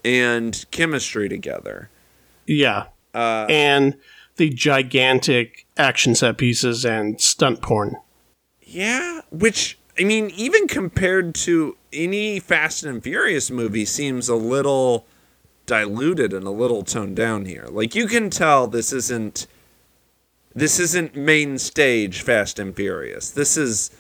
and chemistry together. yeah, Uh, and the gigantic action set pieces and stunt porn. Yeah, which I mean, even compared to any Fast and Furious movie, seems a little diluted and a little toned down here. Like you can tell this isn't this isn't main stage Fast and Furious. This is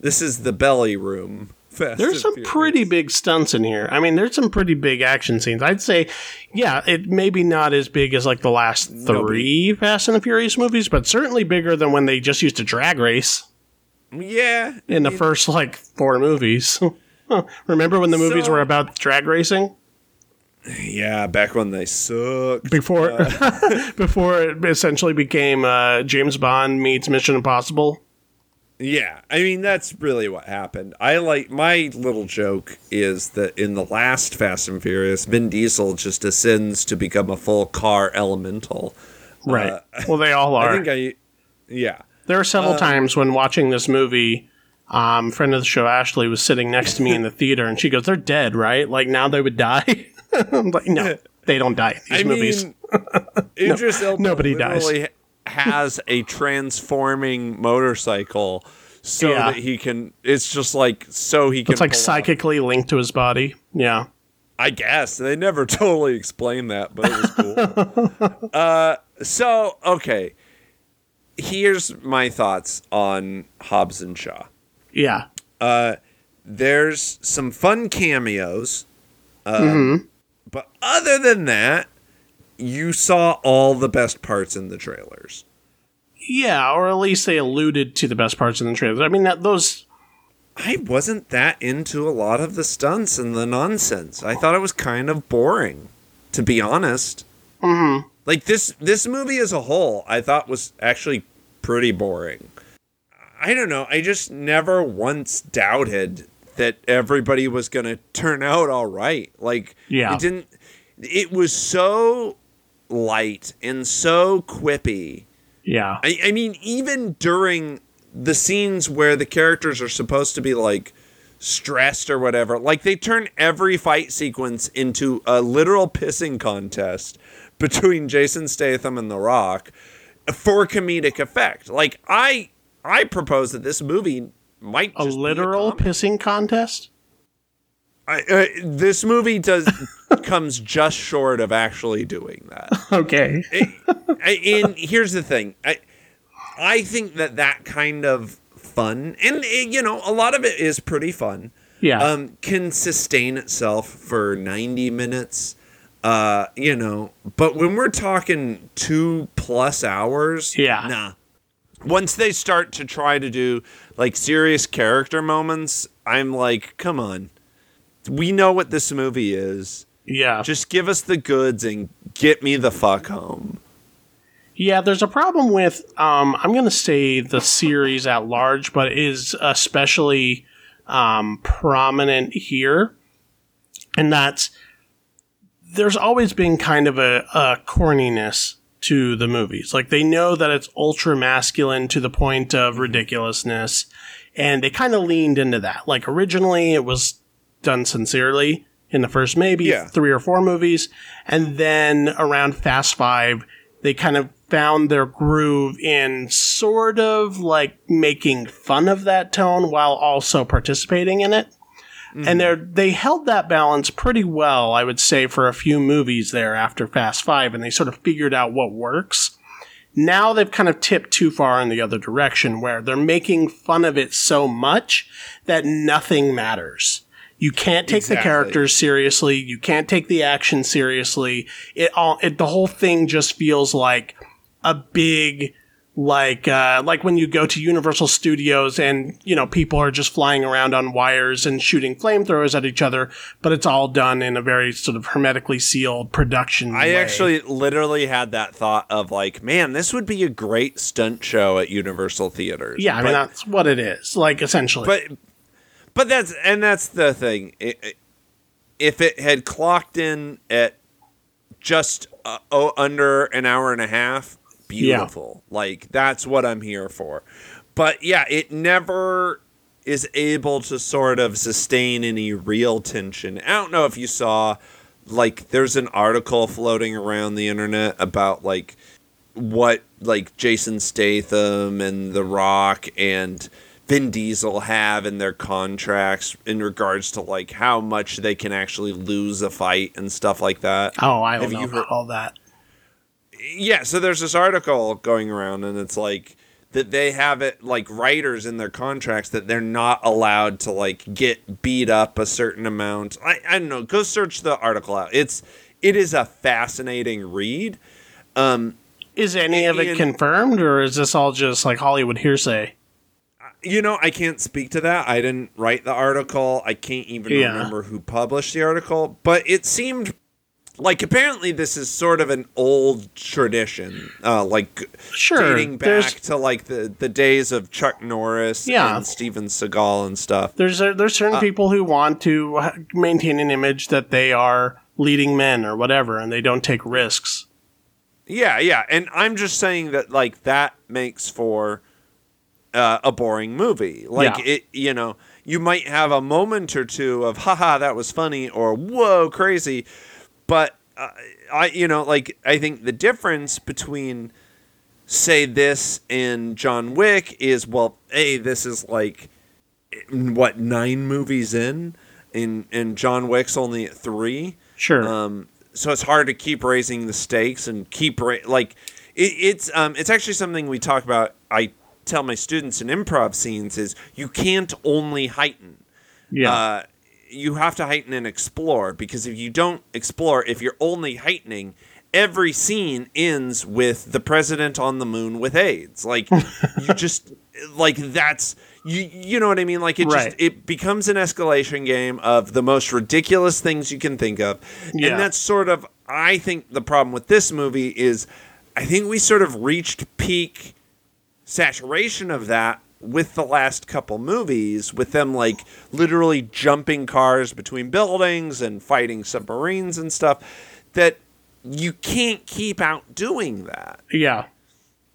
this is the belly room. *laughs* Fast There's some Furious. pretty big stunts in here. I mean, there's some pretty big action scenes. I'd say, yeah, it maybe not as big as like the last three Fast and the Furious movies, but certainly bigger than when they just used to drag race. yeah. in the first like four movies. *laughs* Remember when the movies So- were about drag racing Yeah, back when they sucked. before *laughs* before it essentially became uh, James Bond meets Mission Impossible? Yeah, I mean that's really what happened. I like my little joke is that in the last Fast and Furious, Vin Diesel just ascends to become a full car elemental. Right. *laughs* well, they all are. I think I, yeah, there are several times when watching this movie. Um, friend of the show Ashley was sitting next to me in the *laughs* theater, and she goes, "They're dead, right? Like now they would die." *laughs* I'm like, no, they don't die in these I movies. *laughs* mean, Idris Elba nobody dies. has a transforming motorcycle so Yeah. that he can. It's just like so he can. it's like pull off- psychically linked to his body. Yeah. I guess they never *laughs* totally explained that, but it was cool. uh, so okay, here's my thoughts on Hobbs and Shaw. Yeah. There's some fun cameos, um, but other than that, you saw all the best parts in the trailers. Yeah, or at least they alluded to the best parts in the trailers. I mean, that those I wasn't that into a lot of the stunts and the nonsense. I thought it was kind of boring, to be honest. Mm-hmm. Like this this movie as a whole, I thought was actually pretty boring. I don't know. I just never once doubted that everybody was going to turn out all right. Like Yeah. it didn't it was so light and so quippy. Yeah. I, I mean, even during the scenes where the characters are supposed to be like stressed or whatever, like they turn every fight sequence into a literal pissing contest between Jason Statham and The Rock for comedic effect. Like I, I propose that this movie might A literal comedy. pissing contest? I, uh, this movie does *laughs* comes just short of actually doing that. *laughs* Okay. I- and here's the thing i i think that that kind of fun and uh, you know a lot of it is pretty fun Yeah. um can sustain itself for 90 minutes uh you know but when we're talking two plus hours Yeah. nah once they start to try to do like serious character moments i'm like come on. We know what this movie is. Yeah. just give us the goods and get me the fuck home. Yeah, there's a problem with um, I'm going to say the series at large, but is especially um, prominent here, and that's there's always been kind of a, a corniness to the movies. Like they know that it's ultra masculine to the point of mm-hmm. ridiculousness, and they kind of leaned into that. Like originally, it was done sincerely in the first maybe Yeah. three or four movies, and then around Fast Five, they kind of found their groove in sort of like making fun of that tone while also participating in it. And they they held that balance pretty well, I would say, for a few movies there after Fast Five, and they sort of figured out what works. Now they've kind of tipped too far in the other direction, where they're making fun of it so much that nothing matters. You can't take the characters seriously. You can't take the action seriously. It all it, the whole thing just feels like a big like uh, like when you go to Universal Studios and you know people are just flying around on wires and shooting flamethrowers at each other, but it's all done in a very sort of hermetically sealed production. I way. actually literally had that thought of like, man, this would be a great stunt show at Universal Theaters. yeah, I but, mean that's what it is, like essentially. but but that's and that's the thing. It, it- if it had clocked in at just uh, oh, under an hour and a half, beautiful. Like that's what I'm here for. But yeah, it never is able to sort of sustain any real tension. I don't know if you saw like there's an article floating around the internet about like what like Jason Statham and The Rock and Vin Diesel have in their contracts in regards to like how much they can actually lose a fight and stuff like that. oh, I don't have know you heard- all that. Yeah, so there's this article going around and it's like that they have it like writers in their contracts that they're not allowed to like get beat up a certain amount. I, I don't know. Go search the article out. It's it is a fascinating read. Um, is any of it confirmed, or is this all just like Hollywood hearsay? You know, I can't speak to that. I didn't write the article. I can't even Yeah. remember who published the article, but it seemed like apparently this is sort of an old tradition, uh, like Sure, dating there's- back to like the, the days of Chuck Norris Yeah. and Steven Seagal and stuff. There's a, there's Uh, certain people who want to maintain an image that they are leading men or whatever, and they don't take risks. Yeah, yeah, and I'm just saying that like that makes for uh, a boring movie. Like Yeah. it, you know, you might have a moment or two of haha that was funny or whoa crazy, but uh, I, you know, like I think the difference between say this and John Wick is well, hey, this is like what nine movies in, and and John Wick's only at three. Sure. Um, so it's hard to keep raising the stakes and keep ra- like it, it's um it's actually something we talk about. I tell my students in improv scenes is you can't only heighten. yeah. Uh, you have to heighten and explore because if you don't explore, if you're only heightening, every scene ends with the president on the moon with AIDS. Like you *laughs* just like that's you you know what I mean? Like it Right. just it becomes an escalation game of the most ridiculous things you can think of. Yeah. And that's sort of I think the problem with this movie is I think we sort of reached peak saturation of that with the last couple movies with them like literally jumping cars between buildings and fighting submarines and stuff that you can't keep out doing that Yeah.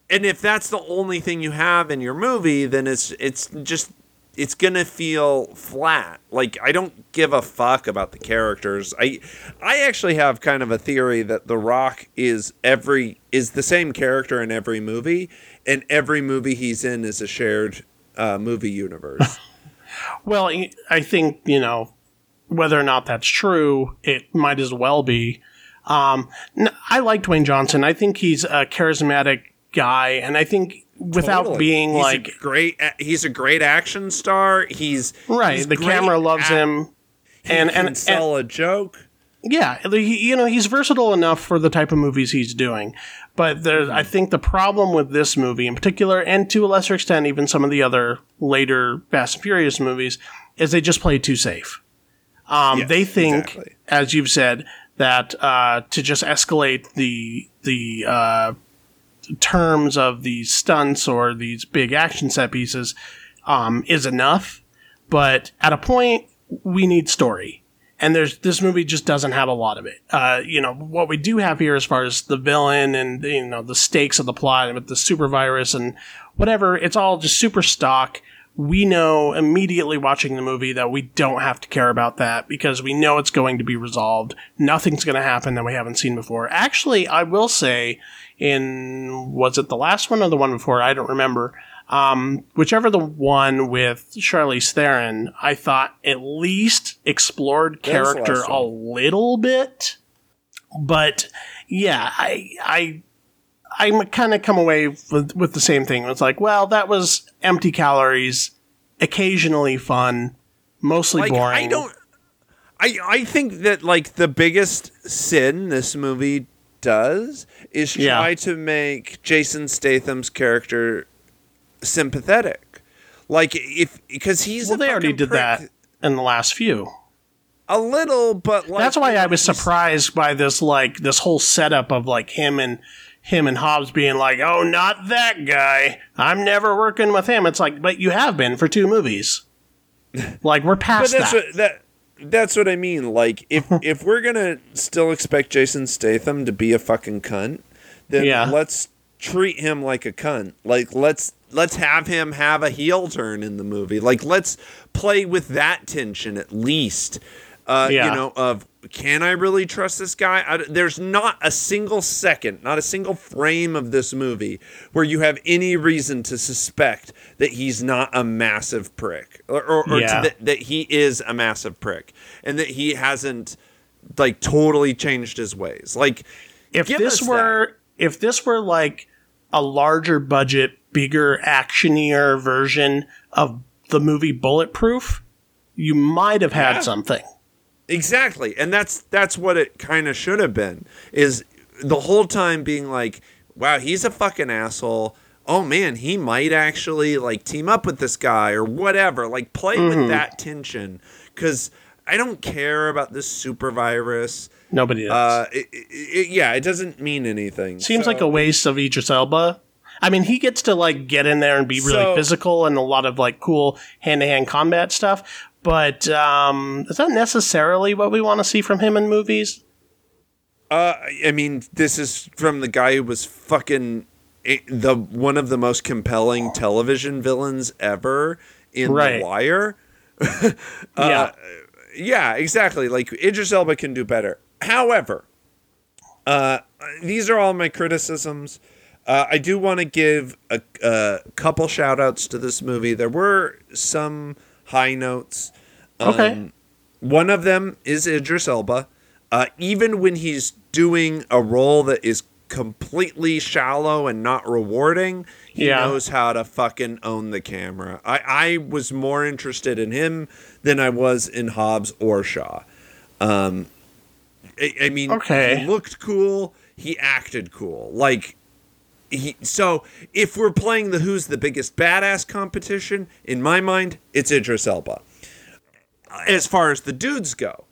and if that's the only thing you have in your movie then it's it's just it's gonna feel flat like i don't give a fuck about the characters i i actually have kind of a theory that the rock is every is the same character in every movie and every movie he's in is a shared uh, movie universe *laughs* Well, I- I think, you know, whether or not that's true, it might as well be. Um, n- I like Dwayne Johnson. I think he's a charismatic guy, and I think without Totally. being He's like great he's a great action star he's right, he's the camera loves at- him, and and, and sell a joke yeah, you know, he's versatile enough for the type of movies he's doing. But there's, I think the problem with this movie in particular, and to a lesser extent, even some of the other later Fast and Furious movies, is they just play too safe. Um, Yes, they think, exactly. as you've said, that uh, to just escalate the the uh, terms of these stunts or these big action set pieces um, is enough. But at a point, we need story. And there's this movie just doesn't have a lot of it. Uh, you know what we do have here, as far as the villain and you know the stakes of the plot with the super virus and whatever, it's all just super stock. We know immediately watching the movie that we don't have to care about that because we know it's going to be resolved. Nothing's going to happen that we haven't seen before. Actually, I will say, in was it the last one or the one before? I don't remember. Um, whichever the one with Charlize Theron, I thought at least explored That was the character a little bit. But yeah, I I I kind of come away with, with the same thing. It's like, well, that was empty calories, occasionally fun, mostly like boring. I don't. I I think that like the biggest sin this movie does is try Yeah. to make Jason Statham's character sympathetic. Like if because he's Well, they already did prick. that in the last few. a little, but like That's why I was surprised by this like this whole setup of like him and him and Hobbs being like, "Oh, not that guy. I'm never working with him." It's like, but you have been for two movies. *laughs* Like we're But past that's that. what that. That's what I mean. Like, if *laughs* if we're gonna still expect Jason Statham to be a fucking cunt, then Yeah. let's treat him like a cunt. Like, let's let's have him have a heel turn in the movie. Like, let's play with that tension at least. Uh, Yeah. You know, of can I really trust this guy? I, there's not a single second, not a single frame of this movie where you have any reason to suspect that he's not a massive prick, or, or, or to Yeah. that, that he is a massive prick, and that he hasn't like totally changed his ways. Like, if this were if this were like a larger budget, bigger, actionier version of the movie Bulletproof, you might have had Yeah. something. Exactly. And that's that's what it kind of should have been. Is the whole time being like, wow, he's a fucking asshole. Oh man, he might actually like team up with this guy or whatever. Like play Mm-hmm. with that tension cuz I don't care about this super virus. Nobody does. Uh it, it, it- yeah, it doesn't mean anything. Seems So- like a waste of Idris Elba. I mean, he gets to like get in there and be really So- physical and a lot of like cool hand to hand combat stuff. But um, is that necessarily what we want to see from him in movies? Uh, I mean, this is from the guy who was fucking eh, the one of the most compelling television villains ever in Right. The Wire. *laughs* yeah, Yeah, exactly. Like Idris Elba can do better. However, uh, these are all my criticisms. Uh, I do want to give a, a couple shout outs to this movie. There were some high notes. okay. Um, one of them is Idris Elba. Uh, even when he's doing a role that is completely shallow and not rewarding, he Yeah. knows how to fucking own the camera. I, I was more interested in him than I was in Hobbs or Shaw. Um, I, I mean, Okay. he looked cool. He acted cool. Like, he, so if we're playing the who's the biggest badass competition, in my mind, it's Idris Elba. As far as the dudes go,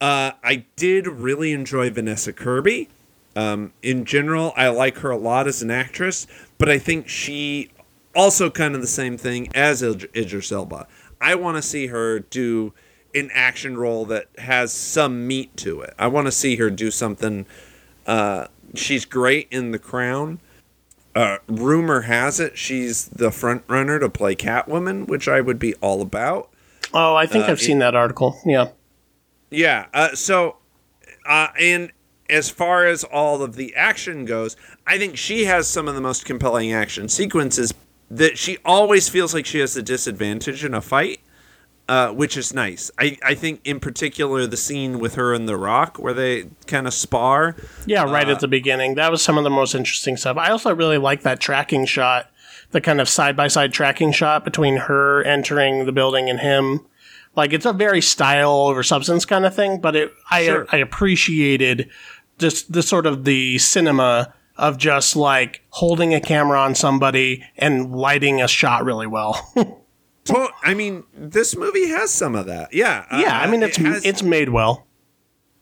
uh, I did really enjoy Vanessa Kirby. Um, in general, I like her a lot as an actress, but I think she also kind of the same thing as Id- Idris Elba. I want to see her do an action role that has some meat to it. I want to see her do something. Uh, she's great in The Crown. Uh, rumor has it she's the front runner to play Catwoman, which I would be all about. Oh, I think I've seen that article. Yeah. Yeah. Uh, so, uh, and as far as all of the action goes, I think she has some of the most compelling action sequences that she always feels like she has the disadvantage in a fight. Uh, which is nice. I, I think in particular the scene with her and The Rock where they kind of spar. Yeah, right at the beginning. That was some of the most interesting stuff. I also really like that tracking shot, the kind of side by side tracking shot between her entering the building and him. Like it's a very style over substance kind of thing, but it I Sure. I appreciated just the sort of the cinema of just like holding a camera on somebody and lighting a shot really well. *laughs* To- I mean, this movie has some of that. Yeah. uh, yeah, I mean it's it has, it's made well.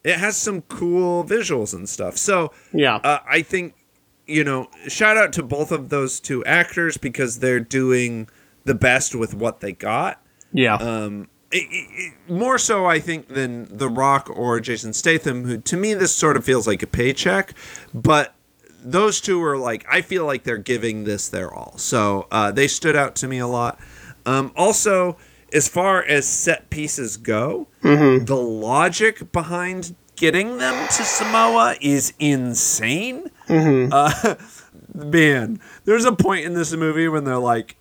it has some cool visuals and stuff. So Yeah. uh, I think you know, shout out to both of those two actors because they're doing the best with what they got. yeah. Um, it, it, it- more so, I think, than The Rock or Jason Statham, who to me this sort of feels like a paycheck, but those two are like I feel like they're giving this their all. So uh, they stood out to me a lot. Um, also, as far as set pieces go, the logic behind getting them to Samoa is insane. Uh, *laughs* man, there's a point in this movie when they're like,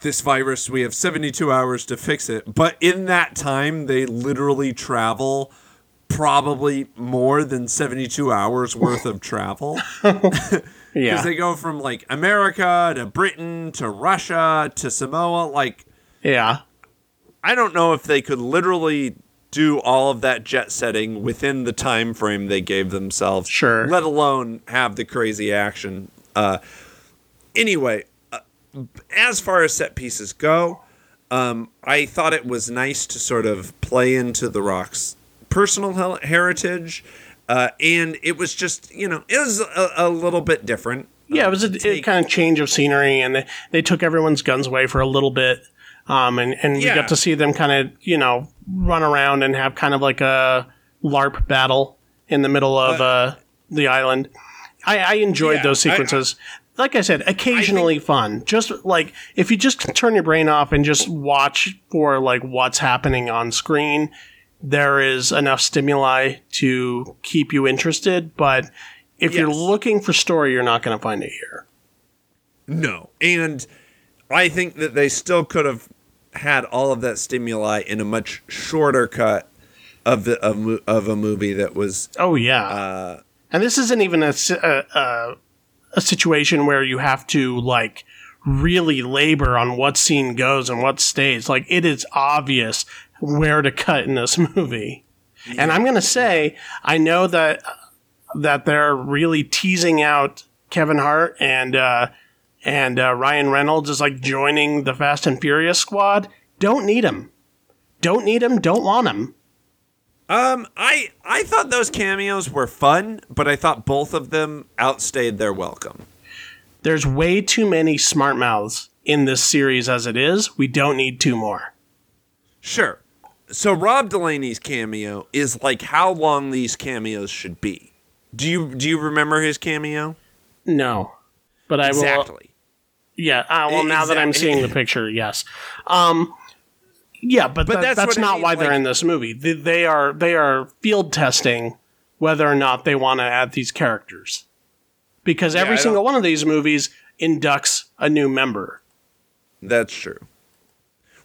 this virus, we have 72 hours to fix it. But in that time, they literally travel probably more than 72 hours worth of travel. *laughs* *laughs* yeah. Because they go from like America to Britain to Russia to Samoa. Like, yeah. I don't know if they could literally do all of that jet setting within the time frame they gave themselves. Sure. Let alone have the crazy action. Uh, anyway, uh, as far as set pieces go, um, I thought it was nice to sort of play into The Rock's personal heritage. Uh, and it was just, you know, it was a, a little bit different. Yeah, it Um, was a, kind of change of scenery, and they, they took everyone's guns away for a little bit, um, and and we got to see them kind of you know run around and have kind of like a LARP battle in the middle of uh, the island. I, I enjoyed Yeah, those I- sequences. like I said, occasionally fun. Just like if you just turn your brain off and just watch for like what's happening on screen, there is enough stimuli to keep you interested. But if you're looking for story, you're not going to find it here. No. And I think that they still could have had all of that stimuli in a much shorter cut of the of, of a movie that was Oh yeah, uh and this isn't even a, a a situation where you have to like really labor on what scene goes and what stays. Like it is obvious where to cut in this *laughs* movie. And I'm gonna say, I know that that they're really teasing out Kevin Hart and uh, and uh, Ryan Reynolds is like joining the Fast and Furious squad. Don't need him. Don't need him. Don't want him. um I I thought those cameos were fun, but I thought both of them outstayed their welcome. There's way too many smart mouths in this series as it is. We don't need two more. Sure. So Rob Delaney's cameo is like how long these cameos should be. Do you do you remember his cameo? No, but I will. Exactly. Yeah. Uh, well, now that I'm seeing the picture, yes. Um, yeah, but, But that- that's that's, what I not mean, why they're in this movie. They, they are they are field testing whether or not they want to add these characters, because every don't- single one of these movies inducts a new member. That's true.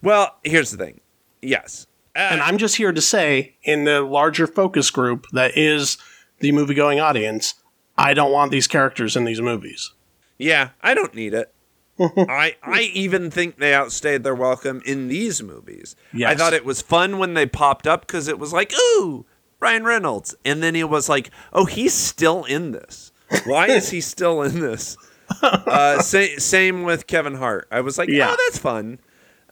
Well, here's the thing. Yes. And I'm just here to say, in the larger focus group that is the movie going audience, I don't want these characters in these movies. Yeah, I don't need it. *laughs* I I even think they outstayed their welcome in these movies. I thought it was fun when they popped up because it was like, ooh, Ryan Reynolds, and then it was like, oh, he's still in this. Why *laughs* is he still in this? uh, sa- same with Kevin Hart. I was like, Yeah. oh, that's fun.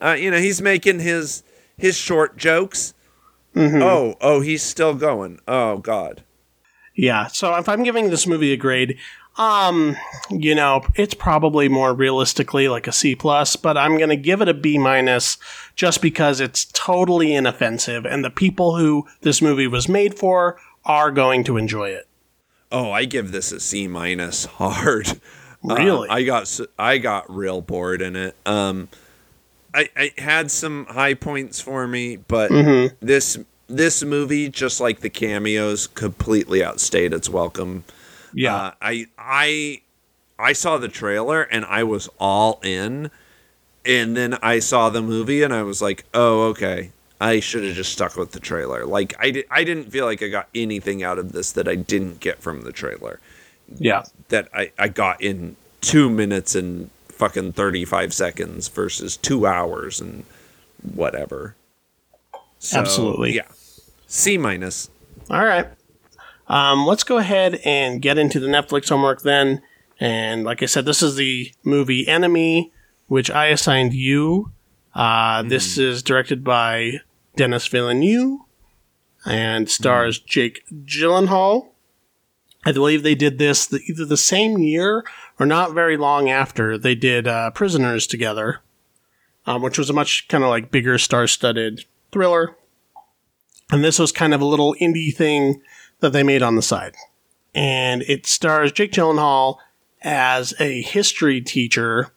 Uh, you know, he's making his his short jokes. Mm-hmm. Oh, oh, he's still going. Oh God. Yeah. So if I'm giving this movie a grade, um, you know, it's probably more realistically like a C plus, but I'm gonna give it a B minus just because it's totally inoffensive, and the people who this movie was made for are going to enjoy it. Oh, I give this a C minus *laughs* hard. Uh, Really? I got I got real bored in it. Um, I, I had some high points for me, but Mm-hmm. this this movie, just like the cameos, completely outstayed its welcome. Yeah. Uh, I I I saw the trailer and I was all in, and then I saw the movie and I was like, oh okay. I should have just stuck with the trailer. Like I, di- I didn't feel like I got anything out of this that I didn't get from the trailer yeah. that I, I got in two minutes and fucking 35 seconds versus two hours and whatever. So, Absolutely. Yeah. C minus. All right. Um, let's go ahead and get into the Netflix homework then. And like I said, this is the movie Enemy, which I assigned you. Uh, This is directed by Denis Villeneuve and stars Jake Gyllenhaal. I believe they did this the, either the same year or not very long after they did uh, Prisoners together, um, which was a much kind of like bigger star-studded thriller. And this was kind of a little indie thing that they made on the side. And it stars Jake Gyllenhaal as a history teacher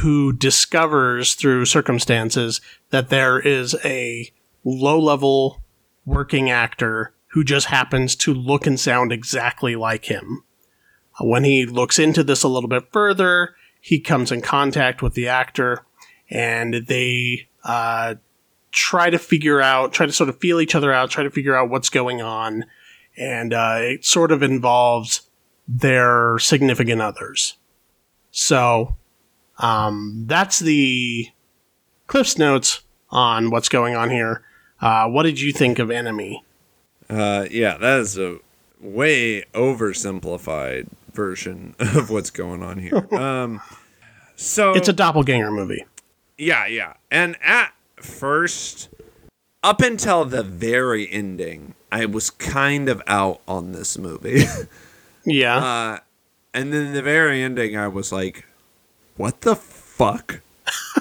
who discovers through circumstances that there is a low level working actor who just happens to look and sound exactly like him. When he looks into this a little bit further, he comes in contact with the actor and they uh, try to figure out, try to sort of feel each other out, try to figure out what's going on. And uh, it sort of involves their significant others. So um, that's the Cliff's Notes on what's going on here. Uh, what did you think of Enemy? Uh, yeah, that is a way oversimplified version of what's going on here. *laughs* Um, so It's a doppelganger movie. Yeah, yeah. And at first, up until the very ending, I was kind of out on this movie. *laughs* Yeah. uh, and then the very ending, I was like, what the fuck?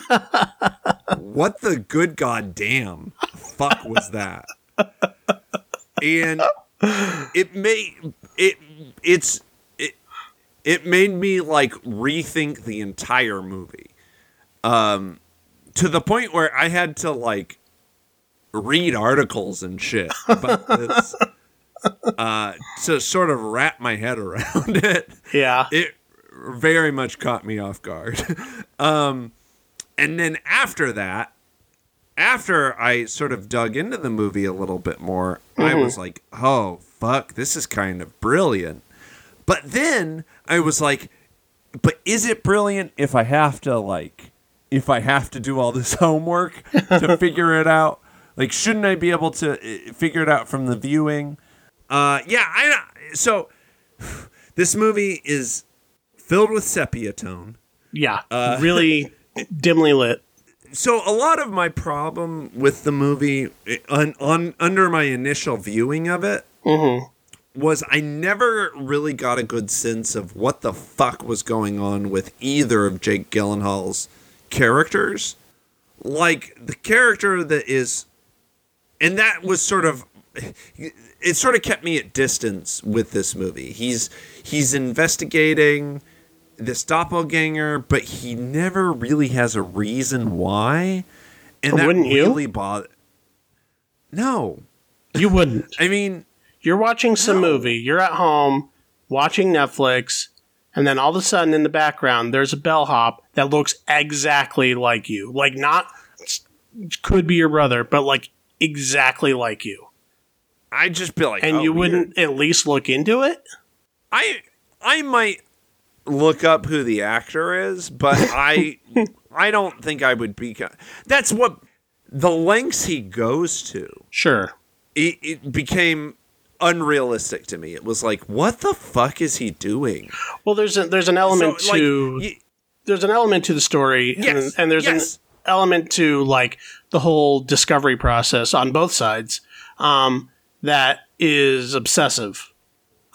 *laughs* what the good goddamn fuck was that? And *laughs* it made it it's it it made me like rethink the entire movie. Um to the point where I had to like read articles and shit about this *laughs* uh to sort of wrap my head around *laughs* it yeah. it very much caught me off guard. um, and then after that, after I sort of dug into the movie a little bit more, I was like, oh, fuck, this is kind of brilliant. But then I was like, but is it brilliant if I have to, like, if I have to do all this *laughs* homework to *laughs* figure it out? Like, shouldn't I be able to uh, figure it out from the viewing? Uh, yeah, I so *sighs* this movie is filled with sepia tone. Yeah. Uh, *laughs* really dimly lit. So a lot of my problem with the movie eh, on, on under my initial viewing of it mm-hmm. was I never really got a good sense of what the fuck was going on with either of Jake Gyllenhaal's characters. Like the character that is and that was sort of it sort of kept me at distance with this movie. He's he's investigating this doppelganger, but he never really has a reason why. And that Wouldn't you? really bothered. No, You wouldn't. *laughs* I mean, You're watching some movie. You're at home watching Netflix, and then all of a sudden in the background there's a bellhop that looks exactly like you. Like not could be your brother, but like exactly like you. I'd just be like, And oh, you weird. wouldn't at least look into it? I I might look up who the actor is, but *laughs* I I don't think I would be. That's what the lengths he goes to. Sure. It, it became unrealistic to me. It was like, what the fuck is he doing? Well, there's a, there's an element So, like, to y- there's an element to the story, Yes, and, and there's yes. an element to like the whole discovery process on both sides um, that is obsessive.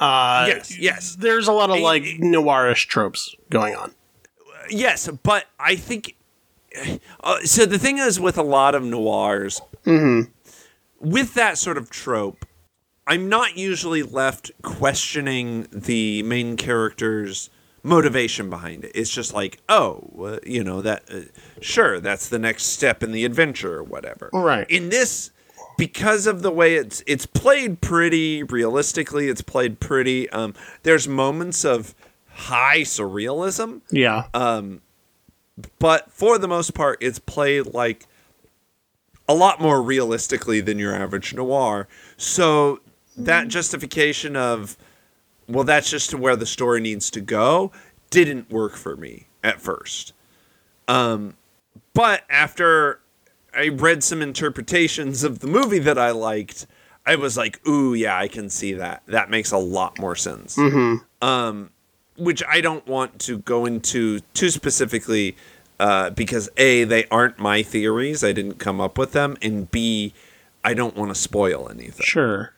Uh, yes, yes. There's a lot of like noirish tropes going on. Yes, but I think. Uh, so the thing is, with a lot of noirs, with that sort of trope, I'm not usually left questioning the main character's motivation behind it. It's just like, oh, uh, you know that. Uh, sure, that's the next step in the adventure or whatever. Right. In this, because of the way it's it's played pretty realistically, it's played pretty. Um, there's moments of high surrealism Yeah, Um, but for the most part, it's played like a lot more realistically than your average noir. So that justification of, well, that's just to where the story needs to go, didn't work for me at first. Um, but after I read some interpretations of the movie that I liked, I was like, ooh, yeah, I can see that. That makes a lot more sense which I don't want to go into too specifically uh, because A, they aren't my theories. I didn't come up with them. And B, I don't want to spoil anything. sure.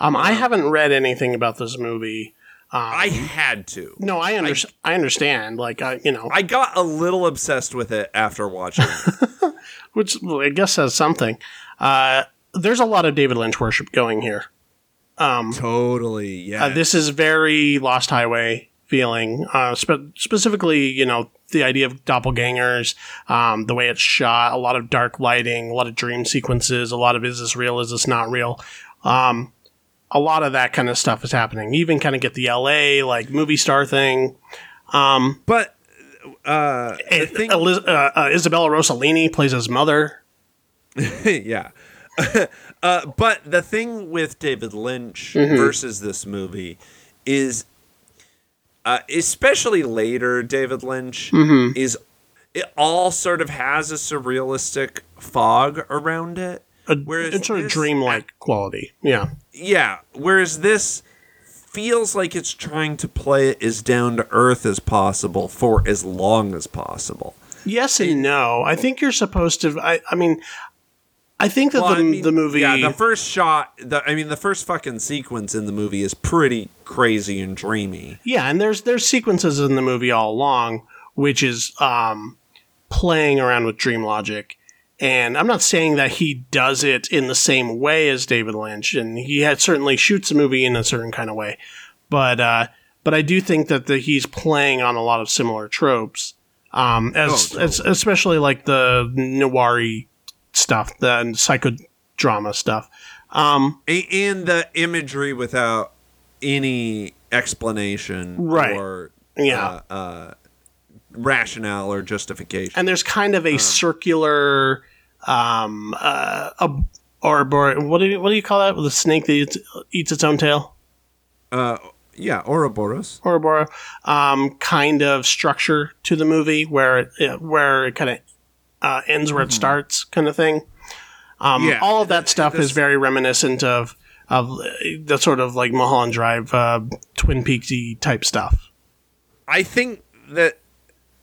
Um, I haven't read anything about this movie. I had to. No, I, under- I, understand. Like, I, you know, I got a little obsessed with it after watching it. *laughs* which well, I guess says something. Uh, there's a lot of David Lynch worship going here. Um, totally, yeah. Uh, this is very Lost Highway feeling. Uh, spe- specifically, you know, the idea of doppelgangers, um, the way it's shot, a lot of dark lighting, a lot of dream sequences, a lot of is this real, is this not real? Um, a lot of that kind of stuff is happening. You even kind of get the LA like movie star thing. but uh, Eh, thing, Eliz- uh, uh, Isabella Rossellini plays his mother. *laughs* yeah. *laughs* uh, but the thing with David Lynch versus this movie is, uh, especially later, David Lynch is it all sort of has a surrealistic fog around it. A, Whereas it's sort of dreamlike quality. Yeah. Yeah, whereas this feels like it's trying to play it as down to earth as possible for as long as possible. Yes and no. I think you're supposed to. I, I mean, I think that Well, the, I mean, the movie. Yeah, the first shot. The, I mean, the first fucking sequence in the movie is pretty crazy and dreamy. Yeah, and there's there's sequences in the movie all along, which is um, playing around with dream logic. And I'm not saying that he does it in the same way as David Lynch, and he had certainly shoots a movie in a certain kind of way, but uh, but I do think that the, he's playing on a lot of similar tropes, um, as, Oh, as especially like the noir stuff, the psychodrama stuff. Um, and the imagery without any explanation Right. or Yeah. uh, uh, rationale or justification. and there's kind of a circular um uh a, or or- what do you what do you call that? The snake that eats, eats its own tail? Uh, yeah, Ouroboros. Ouroboros. Um kind of structure to the movie where it, where it kind of uh, ends where it starts kind of thing. Um Yeah. all of that stuff is very reminiscent of of the sort of like Mulholland Drive uh, Twin Peaksy type stuff. I think that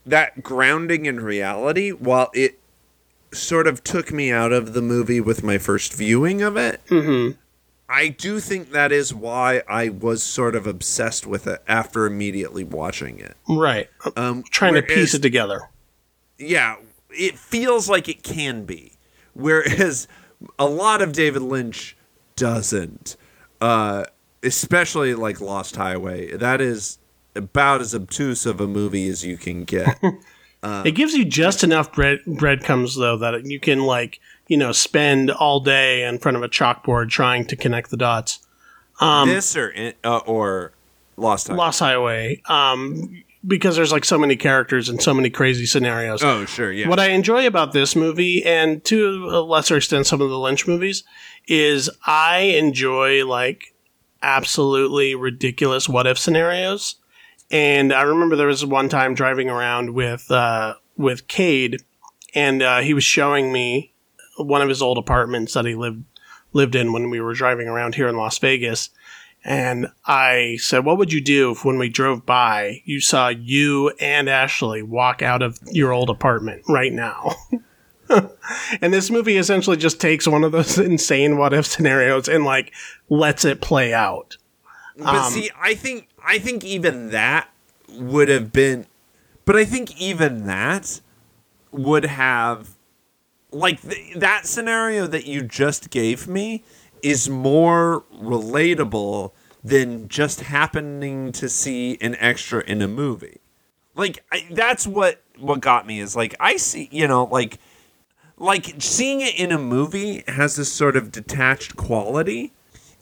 that grounding in reality, while it sort of took me out of the movie with my first viewing of it, I do think that is why I was sort of obsessed with it after immediately watching it. right Um, trying to piece it together yeah, it feels like it can be. Whereas a lot of David Lynch doesn't. Uh, especially like Lost Highway. That is about as obtuse of a movie as you can get. *laughs* It gives you just enough bread breadcrumbs though that you can like you know spend all day in front of a chalkboard trying to connect the dots. this or uh, or Lost Highway. Lost Highway, um, because there's like so many characters and so many crazy scenarios. Oh, sure, yeah. What I enjoy about this movie, and to a lesser extent some of the Lynch movies, is I enjoy like absolutely ridiculous what if scenarios. And I remember there was one time driving around with uh, with Cade, and uh, he was showing me one of his old apartments that he lived lived in when we were driving around here in Las Vegas. And I said, What would you do if when we drove by, you saw you and Ashley walk out of your old apartment right now? *laughs* and this movie essentially just takes one of those *laughs* insane what if scenarios and like lets it play out. But um, see, I think I think even that would have been but I think even that would have like th- that scenario that you just gave me is more relatable than just happening to see an extra in a movie. Like I, that's what what got me is like I see, you know, like like seeing it in a movie has this sort of detached quality.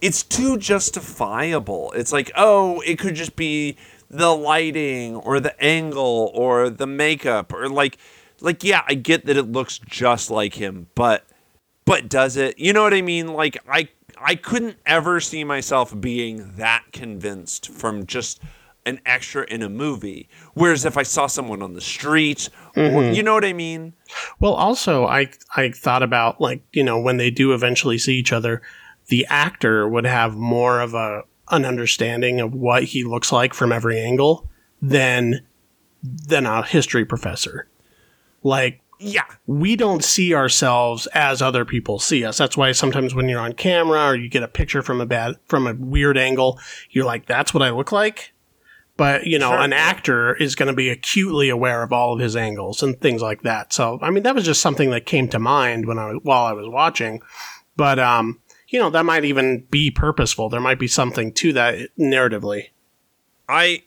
It's too justifiable. It's like, oh, it could just be the lighting or the angle or the makeup or like like yeah, I get that it looks just like him, but but does it? You know what I mean? Like I I couldn't ever see myself being that convinced from just an extra in a movie. Whereas if I saw someone on the street, mm-hmm. or, you know what I mean? Well, also I I thought about like you know when they do eventually see each other, the actor would have more of a an understanding of what he looks like from every angle than than a history professor. Like yeah. We don't see ourselves as other people see us. That's why sometimes when you're on camera or you get a picture from a bad from a weird angle, you're like, that's what I look like. But, you know, sure. an actor is going to be acutely aware of all of his angles and things like that. So, I mean, that was just something that came to mind when I was, while I was watching. But um, you know, that might even be purposeful. There might be something to that narratively. I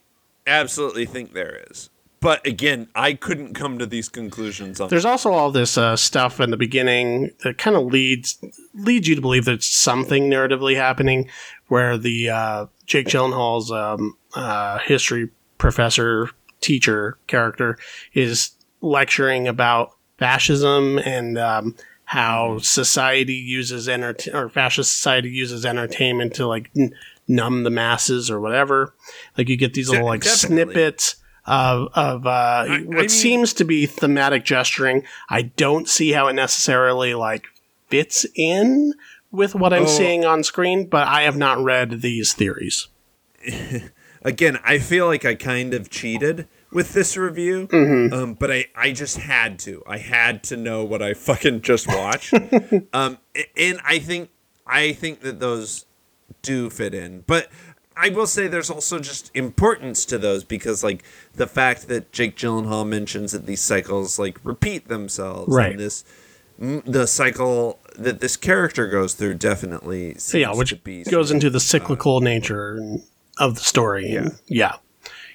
absolutely think there is but again, I couldn't come to these conclusions. On There's also all this uh, stuff in the beginning that kind of leads leads you to believe there's something narratively happening, where the uh, Jake Gyllenhaal's um, uh, history professor teacher character is lecturing about fascism and um, how society uses enter- or fascist society uses entertainment to like n- numb the masses or whatever. Like you get these little like Definitely. snippets of, of uh, I, what I mean, seems to be thematic gesturing. I don't see how it necessarily like fits in with what I'm oh, seeing on screen, but I have not read these theories. *laughs* Again, I feel like I kind of cheated with this review, mm-hmm. um, but I, I just had to. I had to know what I *laughs* fucking just watched, *laughs* um, and I think I think that those do fit in, but I will say there's also just importance to those because like the fact that Jake Gyllenhaal mentions that these cycles like repeat themselves right. and this the cycle that this character goes through definitely yeah, which goes into the cyclical uh, nature of the story. Yeah. yeah.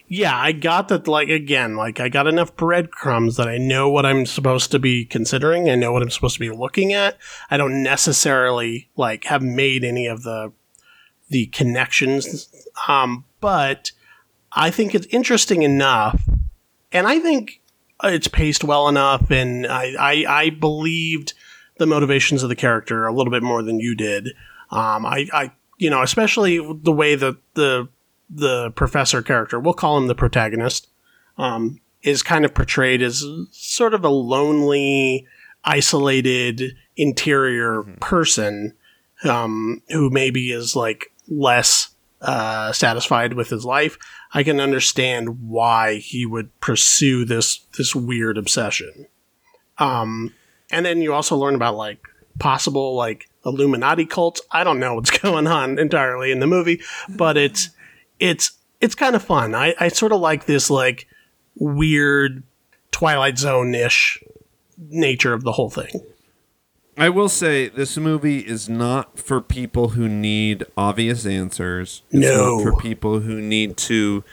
Yeah, I got that like again, like I got enough breadcrumbs that I know what I'm supposed to be considering, I know what I'm supposed to be looking at. I don't necessarily like have made any of the the connections. Um, but I think it's interesting enough, and I think it's paced well enough, and I, I, I believed the motivations of the character a little bit more than you did. Um, I, I, you know, especially the way that the the professor character, we'll call him the protagonist, um, is kind of portrayed as sort of a lonely, isolated interior mm-hmm. person um, who maybe is like less uh, satisfied with his life, I can understand why he would pursue this this weird obsession. Um, and then you also learn about like possible like Illuminati cults. I don't know what's *laughs* going on entirely in the movie, but it's it's it's kind of fun. I, I sort of like this like weird Twilight Zone ish nature of the whole thing. I will say this movie is not for people who need obvious answers. It's no. for people who need to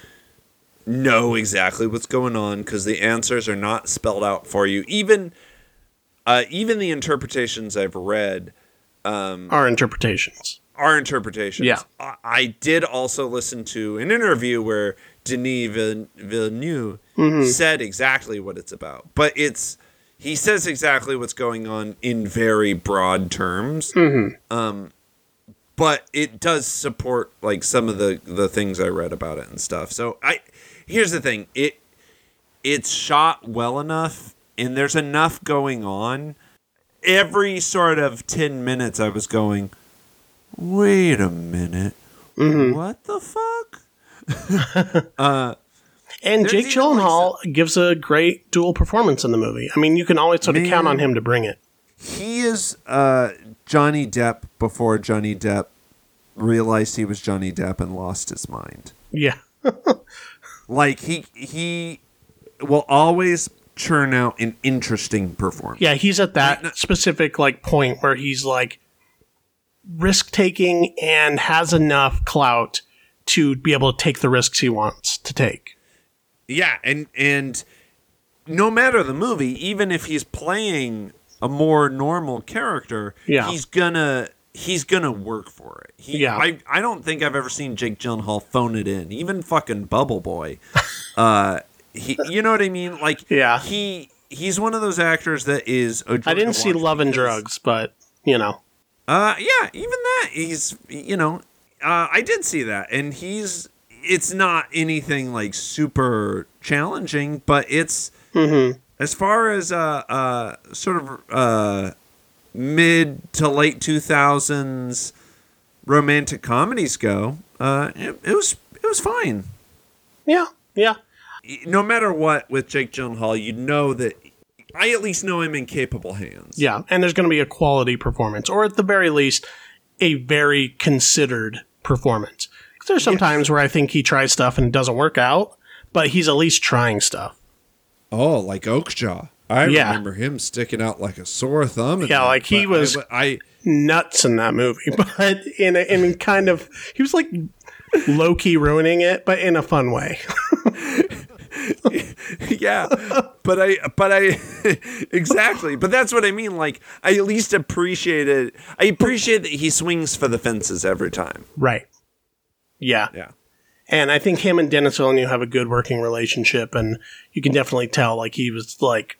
know exactly what's going on because the answers are not spelled out for you. Even uh, even the interpretations I've read um, are interpretations. Are interpretations. Yeah. I, I did also listen to an interview where Denis Villeneuve mm-hmm. said exactly what it's about, but it's he says exactly what's going on in very broad terms. Mm-hmm. Um, but it does support like some of the the things I read about it and stuff. So I here's the thing it it's shot well enough and there's enough going on. Every sort of ten minutes, I was going, wait a minute. Mm-hmm. What the fuck? *laughs* And Jake even, like, Gyllenhaal gives a great dual performance in the movie. I mean, you can always sort of count on him to bring it. He is uh, Johnny Depp before Johnny Depp realized he was Johnny Depp and lost his mind. Yeah. *laughs* Like he he will always churn out an interesting performance. Yeah, he's at that Right, specific like point where he's like risk taking and has enough clout to be able to take the risks he wants to take. Yeah, and and no matter the movie, even if he's playing a more normal character, Yeah. he's gonna he's gonna work for it. He, Yeah. I I don't think I've ever seen Jake Gyllenhaal phone it in. Even fucking Bubble Boy, *laughs* uh, he you know what I mean? Like Yeah. he he's one of those actors that is. A I didn't see Love and Drugs, but you know. Uh, yeah, even that he's you know, uh, I did see that, and he's it's not anything like super challenging, but it's as far as uh uh sort of uh mid to late two thousands romantic comedies go, uh, it, it was it was fine. Yeah, yeah. No matter what with Jake Gyllenhaal, you know that I at least know I'm in capable hands. Yeah, and there's going to be a quality performance, or at the very least, a very considered performance. There's some times where I think he tries stuff and it doesn't work out, but he's at least trying stuff. Oh, like Okja. I Yeah. remember him sticking out like a sore thumb. Yeah, that, like he but I- was- I, Nuts in that movie, *laughs* but in a, in kind of he was like low key ruining it, but in a fun way. *laughs* *laughs* yeah, but I, but I, *laughs* exactly. But that's what I mean. Like I at least appreciate it. I appreciate that he swings for the fences every time. right. Yeah. Yeah. And I think him and Denis Villeneuve have a good working relationship, and you can definitely tell like he was like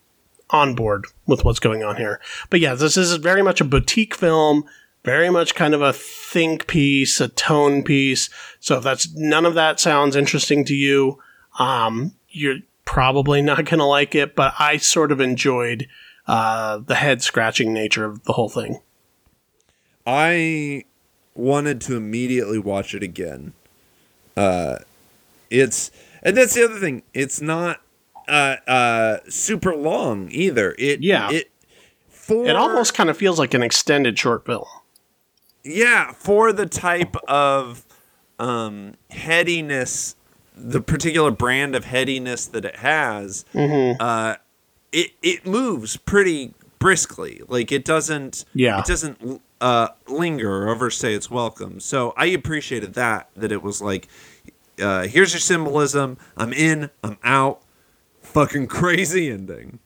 on board with what's going on here. But yeah, this is very much a boutique film, very much kind of a think piece, a tone piece. So if that's none of that sounds interesting to you, um, you're probably not *laughs* going to like it. But I sort of enjoyed uh, the head scratching nature of the whole thing. I wanted to immediately watch it again. Uh, it's and that's the other thing. It's not uh uh super long either. It Yeah. It for It almost kind of feels like an extended short film. yeah for the type of um headiness, the particular brand of headiness that it has. Mm-hmm. Uh, it it moves pretty briskly. Like it doesn't. Yeah. It doesn't uh, linger or overstay its welcome. So I appreciated that. That it was like, uh, here's your symbolism. I'm in. I'm out. Fucking crazy ending.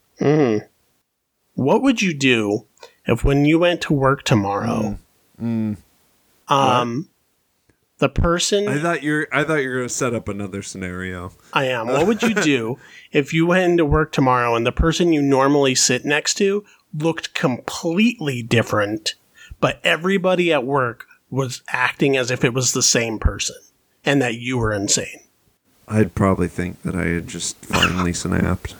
What would you do if when you went to work tomorrow, um, the person I thought you're. I thought you were gonna set up another scenario. I am, what would you do *laughs* if you went into work tomorrow and the person you normally sit next to looked completely different, but everybody at work was acting as if it was the same person and that you were insane? I'd probably think that I had just finally *laughs* snapped.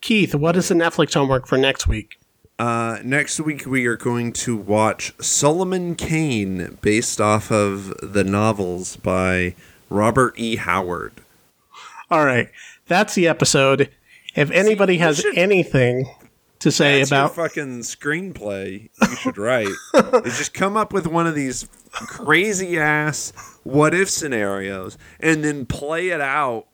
Keith, what is the Netflix homework for next week? Uh, next week we are going to watch Solomon Kane, based off of the novels by Robert E. Howard. All right, that's the episode. If anybody you has should- anything to say That's about your fucking screenplay you should write. *laughs* is just come up with one of these crazy ass what if scenarios and then play it out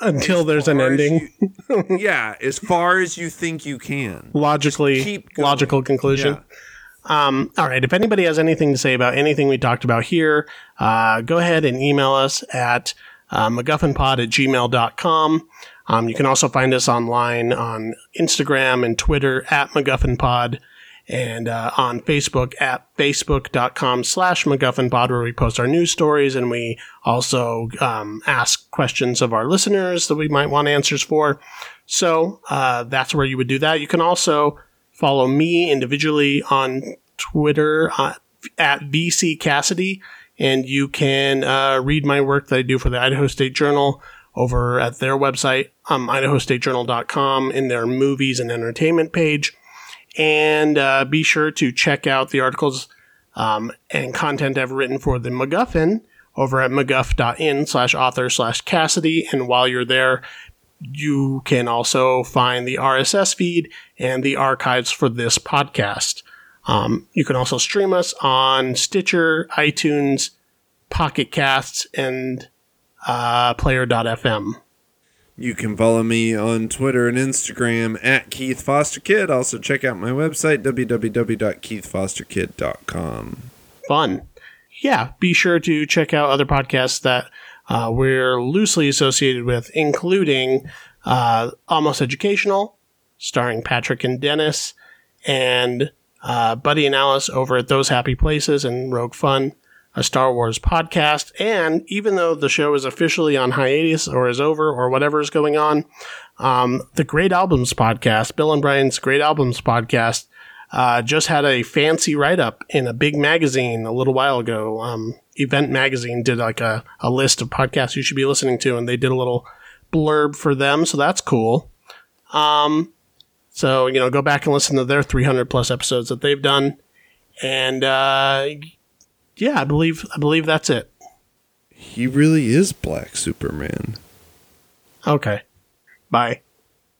until there's an ending, you- yeah, as far as you think you can. logically keep logical conclusion. Yeah. Um, all right. If anybody has anything to say about anything we talked about here, uh, go ahead and email us at uh, MacGuffinPod at gmail.com. Um, you can also find us online on Instagram and Twitter at MacGuffinPod and uh, on Facebook at facebook.com slash MacGuffinPod where we post our news stories and we also um, ask questions of our listeners that we might want answers for. So uh, that's where you would do that. You can also follow me individually on Twitter uh, at VC Cassidy, and you can uh, read my work that I do for the Idaho State Journal over at their website, um, idahostatejournal.com, in their movies and entertainment page. And uh, be sure to check out the articles um, and content I've written for the MacGuffin over at mcguff.in slash author slash Cassidy. And while you're there, you can also find the RSS feed and the archives for this podcast. Um, you can also stream us on Stitcher, iTunes, Pocket Casts, and uh, Player.fm. You can follow me on Twitter and Instagram at Keith Foster Kid. Also, check out my website, www.keithfosterkid.com. Fun. Yeah, be sure to check out other podcasts that uh, we're loosely associated with, including uh, Almost Educational, starring Patrick and Dennis, and uh, Buddy and Alice over at Those Happy Places and Rogue Fun, a Star Wars podcast. And even though the show is officially on hiatus or is over or whatever is going on, um, the Great Albums podcast, Bill and Brian's Great Albums podcast, uh, just had a fancy write up in a big magazine a little while ago. Um, Event Magazine did like a, a list of podcasts you should be listening to, and they did a little blurb for them, so that's cool. Um, so you know, go back and listen to their 300 plus episodes that they've done, and uh, yeah, I believe I believe that's it. He really is Black Superman. Okay, bye.